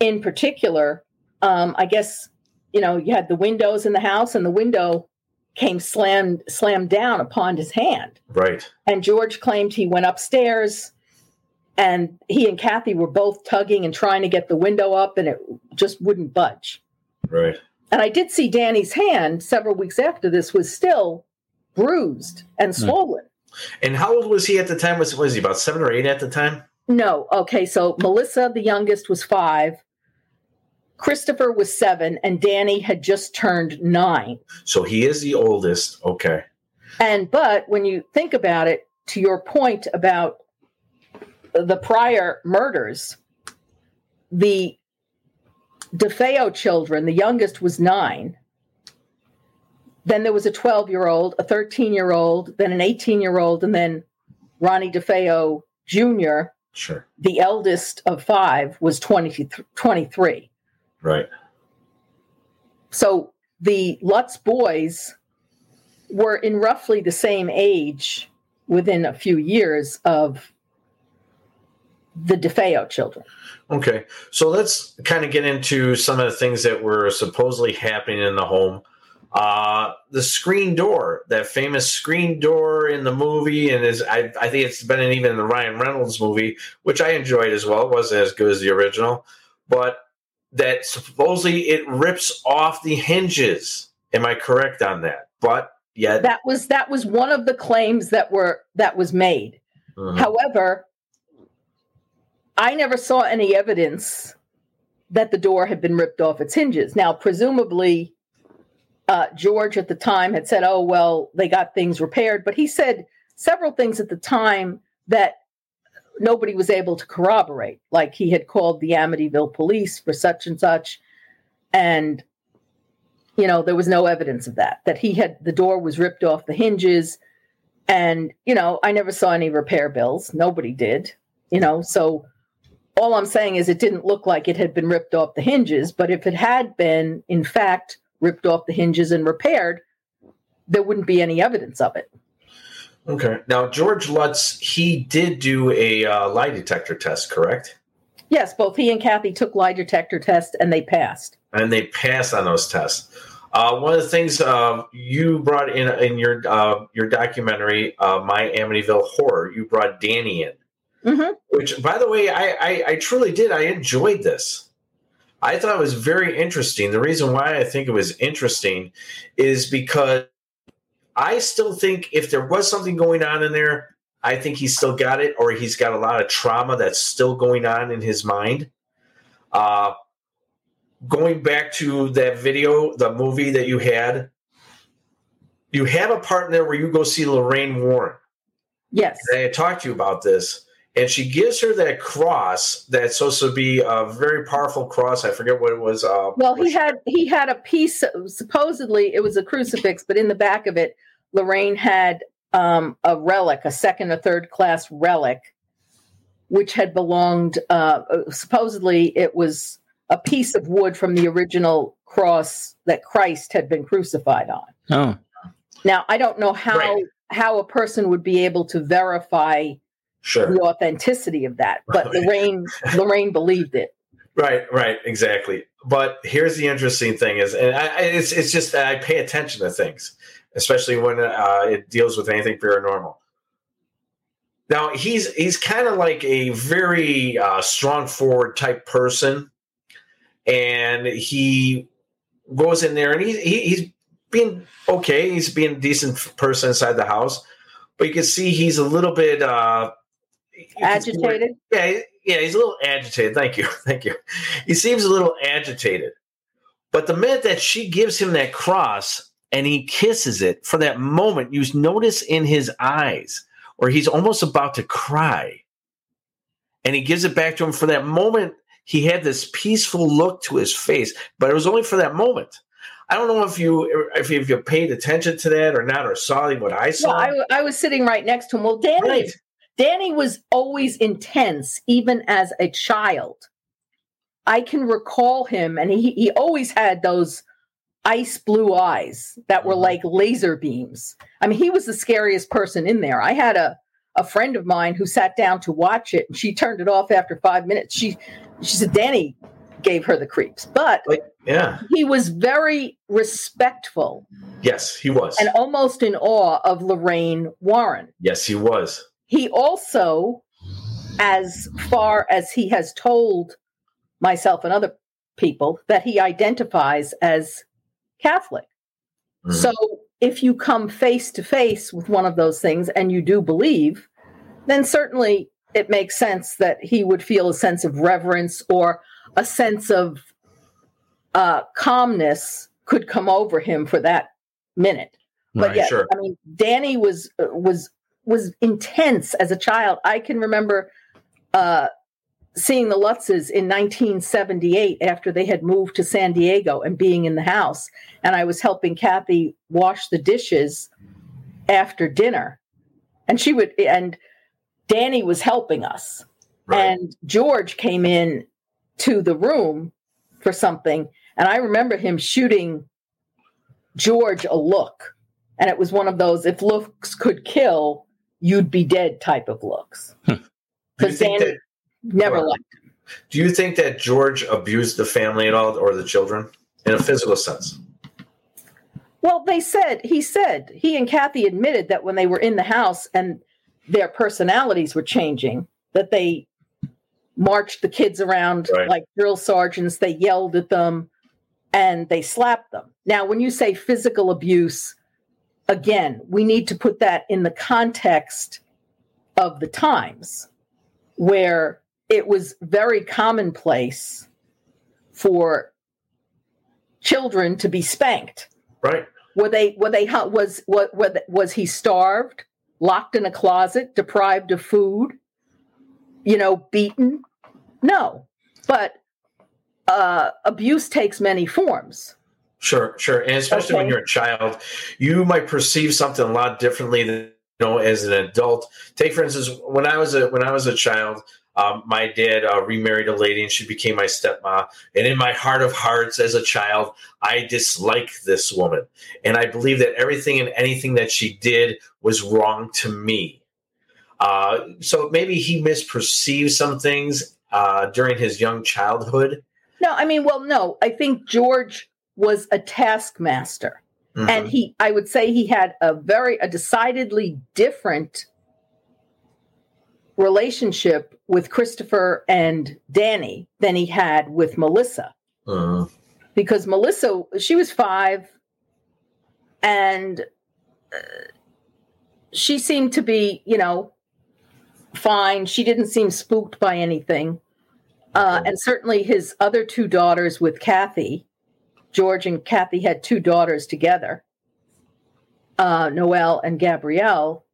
in particular, um, I guess you know you had the windows in the house, and the window came slammed slammed down upon his hand. Right. And George claimed he went upstairs, and he and Kathy were both tugging and trying to get the window up, and it just wouldn't budge Right. And I did see Danny's hand several weeks after this was still bruised and hmm. swollen. And how old was he at the time? Was was he about seven or eight at the time? No, okay, so Melissa, the youngest, was five. Christopher was seven, and Danny had just turned nine. So he is the oldest. Okay. And but when you think about it, to your point about the prior murders, the DeFeo children, the youngest was nine. Then there was a 12 year old, a 13 year old, then an 18 year old, and then Ronnie DeFeo Jr., Sure. the eldest of five, was 20, 23. Right. So the Lutz boys were in roughly the same age within a few years of the DeFeo children. Okay. So let's kind of get into some of the things that were supposedly happening in the home. Uh, the screen door, that famous screen door in the movie, and is I, I think it's been in even in the Ryan Reynolds movie, which I enjoyed as well. It wasn't as good as the original, but that supposedly it rips off the hinges. Am I correct on that? But yeah, That was that was one of the claims that were that was made. Mhm. However, I never saw any evidence that the door had been ripped off its hinges. Now, presumably, uh, George at the time had said, "Oh well, they got things repaired," but he said several things at the time that nobody was able to corroborate. Like he had called the Amityville police for such and such, and you know there was no evidence of that. That he had the door was ripped off the hinges, and you know I never saw any repair bills. Nobody did. You know, so all I'm saying is it didn't look like it had been ripped off the hinges, but if it had been, in fact, ripped off the hinges and repaired, there wouldn't be any evidence of it. Okay. Now, George Lutz, he did do a uh, lie detector test, correct? Yes, both he and Kathy took lie detector tests and they passed. And they passed on those tests. Uh, one of the things uh, you brought in in your uh, your documentary, uh, My Amityville Horror, you brought Danny in, Mm-hmm. which, by the way, I, I, I truly did. I enjoyed this. I thought it was very interesting. The reason why I think it was interesting is because I still think if there was something going on in there, I think he's still got it, or he's got a lot of trauma that's still going on in his mind. Uh, going back to that video, the movie that you had, you have a part in there where you go see Lorraine Warren. Yes. And I talked to you about this, and she gives her that cross that's supposed to be a very powerful cross. I forget what it was. Uh, Well, he had he had a piece. Supposedly, it was a crucifix, but in the back of it, Lorraine had um, a relic, a second or third class relic, which had belonged. Uh, supposedly, it was a piece of wood from the original cross that Christ had been crucified on. Oh, Now, I don't know how Right. how a person would be able to verify sure. the authenticity of that, but Lorraine Lorraine believed it. Right, right, exactly. But here's the interesting thing: is, and I, it's it's just that I pay attention to things, especially when uh, it deals with anything paranormal. Now he's he's kind of like a very uh, strong forward type person, and he goes in there and he, he he's being okay. He's being a decent person inside the house, but you can see he's a little bit uh, Agitated. yeah, yeah, he's a little agitated. Thank you, thank you. He seems a little agitated, but the minute that she gives him that cross and he kisses it, for that moment, you notice in his eyes, or he's almost about to cry, and he gives it back to him. For that moment, he had this peaceful look to his face, but it was only for that moment. I don't know if you if you, if you paid attention to that or not, or saw what I saw. I, was sitting right next to him. Well, Danny, Right. Danny was always intense, even as a child. I can recall him, and he, he always had those ice blue eyes that were mm-hmm. like laser beams. I mean, he was the scariest person in there. I had a, a friend of mine who sat down to watch it, and she turned it off after five minutes. She she said Danny gave her the creeps, but like, yeah, he was very respectful yes, he was. and almost in awe of Lorraine Warren. yes, he was. He also, as far as he has told myself and other people, that he identifies as Catholic. Mhm. So if you come face to face with one of those things and you do believe, then certainly it makes sense that he would feel a sense of reverence or a sense of uh, calmness could come over him for that minute. But Right, yeah, sure. I mean, Danny was uh, was was intense as a child. I can remember uh, seeing the Lutzes in 1978 after they had moved to San Diego and being in the house, and I was helping Kathy wash the dishes after dinner, and she would and Danny was helping us, and George came in to the room for something, and I remember him shooting George a look. And it was one of those if looks could kill, you'd be dead type of looks. Because think that- never liked him. Do you think that George abused the family at all, or the children, in a physical sense? Well, they said, he said, he and Kathy admitted that when they were in the house and their personalities were changing, that they marched the kids around Right. like drill sergeants, they yelled at them, and they slapped them. Now, when you say physical abuse, again, we need to put that in the context of the times where it was very commonplace for children to be spanked. Right. Were they were they was what was, was he starved, locked in a closet, deprived of food, you know, beaten? No. But uh, abuse takes many forms. Sure, sure, and especially when you're a child, you might perceive something a lot differently than you know as an adult. Take for instance, when I was a when I was a child, um, my dad uh, remarried a lady and she became my stepmom. And in my heart of hearts, as a child, I dislike this woman. And I believe that everything and anything that she did was wrong to me. Uh, so maybe he misperceived some things uh, during his young childhood. No, I mean, well, no, I think George was a taskmaster. Mhm. And he, I would say he had a very, a decidedly different relationship with Christopher and Danny than he had with Melissa. Mhm. Because Melissa, she was five and uh, she seemed to be, you know, fine. She didn't seem spooked by anything. Uh, and certainly his other two daughters with Kathy, George and Kathy had two daughters together, uh, Noelle and Gabrielle.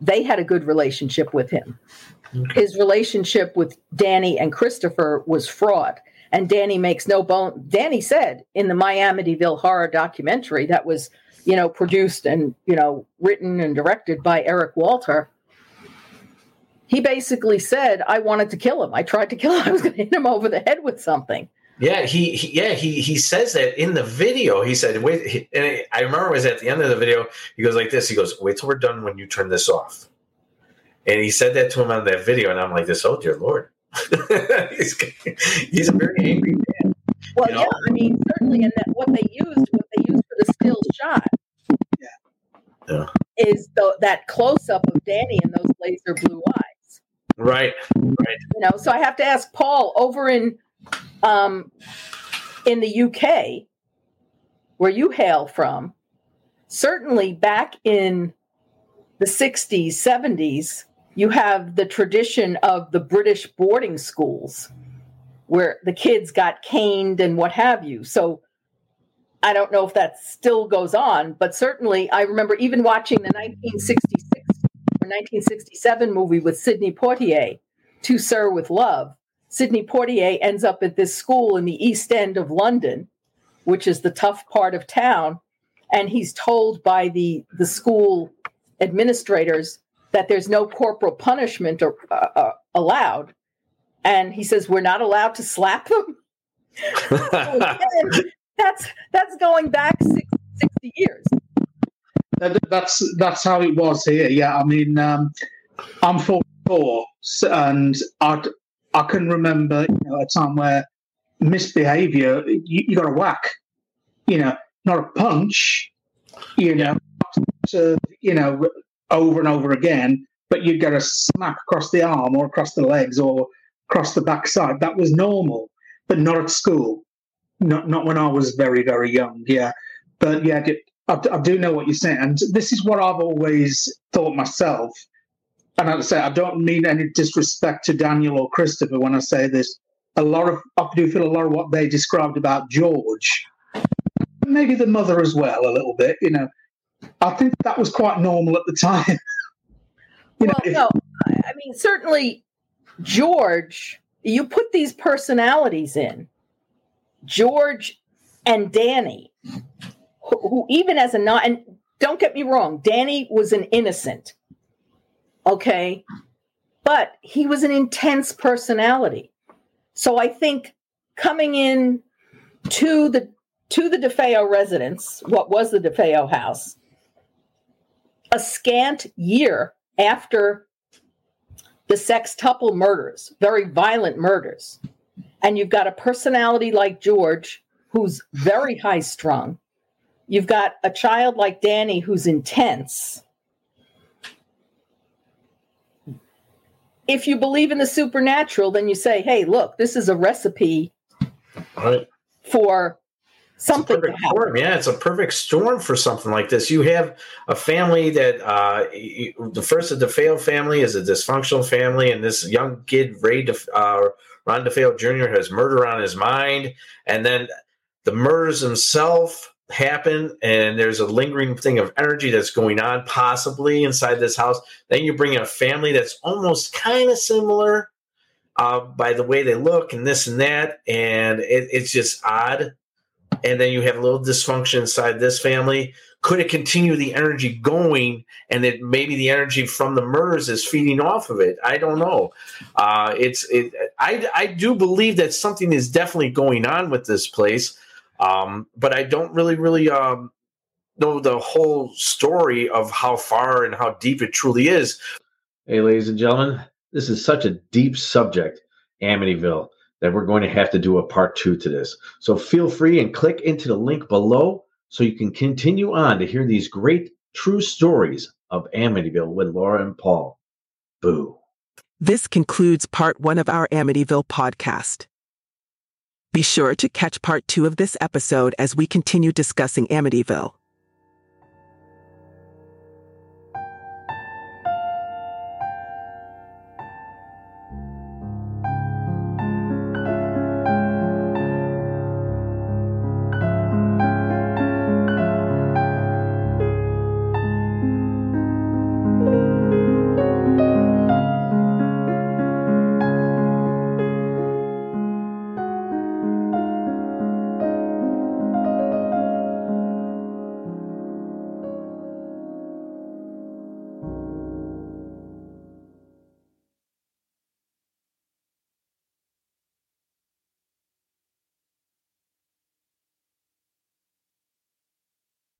They had a good relationship with him. His relationship with Danny and Christopher was fraud. And Danny makes no bone. Danny said in the My Amityville horror documentary that was, you know, produced and, you know, written and directed by Eric Walter, he basically said, I wanted to kill him. I tried to kill him. I was going to hit him over the head with something. Yeah, he, he yeah he he says that in the video. He said, "Wait," and I remember it was at the end of the video. He goes like this. He goes, "Wait till we're done when you turn this off." And he said that to him on that video, and I'm like, "This, oh dear lord." he's, he's a very angry man. Well, yeah, I mean, certainly, and that what they used, what they used for the still shot, Yeah. is the, that close up of Danny and those laser blue eyes. Right, right. You know, so I have to ask Paul over in um, in the UK, where you hail from. Certainly, back in the '60s, '70s, you have the tradition of the British boarding schools, where the kids got caned and what have you. So I don't know if that still goes on, but certainly I remember even watching the 1966 or 1967 movie with Sidney Poitier, To Sir with Love. Sidney Portier ends up at this school in the East End of London, which is the tough part of town, and he's told by the the school administrators that there's no corporal punishment or, uh, uh, allowed, and he says we're not allowed to slap them. That's that's going back 60, 60 years. That's that's how it was here. Yeah, I mean, um, I'm 44, s- and I I can remember you know, a time where misbehaviour you, you got a whack, you know, not a punch, you know, to, you know, over and over again, but you'd get a smack across the arm or across the legs or across the backside. That was normal, but not at school. Not not when I was very very young. Yeah, but yeah, I do know what you're saying, and this is what I've always thought myself. And I say, I don't mean any disrespect to Daniel or Christopher when I say this. A lot of I do feel a lot of what they described about George, maybe the mother as well, a little bit. You know, I think that was quite normal at the time. You know, if- no, I I mean certainly George. You put these personalities in George and Danny, who, who even as a not and don't get me wrong, Danny was an innocent, okay, but he was an intense personality. So I think coming in to the to the DeFeo residence, what was the DeFeo house, a scant year after the sextuple murders, very violent murders, and you've got a personality like George who's very high strung, you've got a child like Danny who's intense. If you believe in the supernatural, then you say, hey, look, this is a recipe Right. for something to perfect happen. storm. Yeah, it's a perfect storm for something like this. You have a family that uh, the first of the DeFeo family is a dysfunctional family, and this young kid Ray De, uh, Ron DeFeo Jr. has murder on his mind, and then the murders himself happen, and there's a lingering thing of energy that's going on possibly inside this house. Then you bring in a family that's almost kind of similar. Uh, by the way they look and this and that, and it, it's just odd and then you have a little dysfunction inside this family. could it continue the energy going and that maybe the energy from the murders is feeding off of it i don't know uh, it's it I, I do believe that something is definitely going on with this place um, but i don't really really um, know the whole story of how far and how deep it truly is Hey, ladies and gentlemen, this is such a deep subject, Amityville, that we're going to have to do a part two to this. So feel free and click into the link below so you can continue on to hear these great true stories of Amityville with Laura and Paul. Boo. This concludes part one of our Amityville podcast. Be sure to catch part two of this episode as we continue discussing Amityville.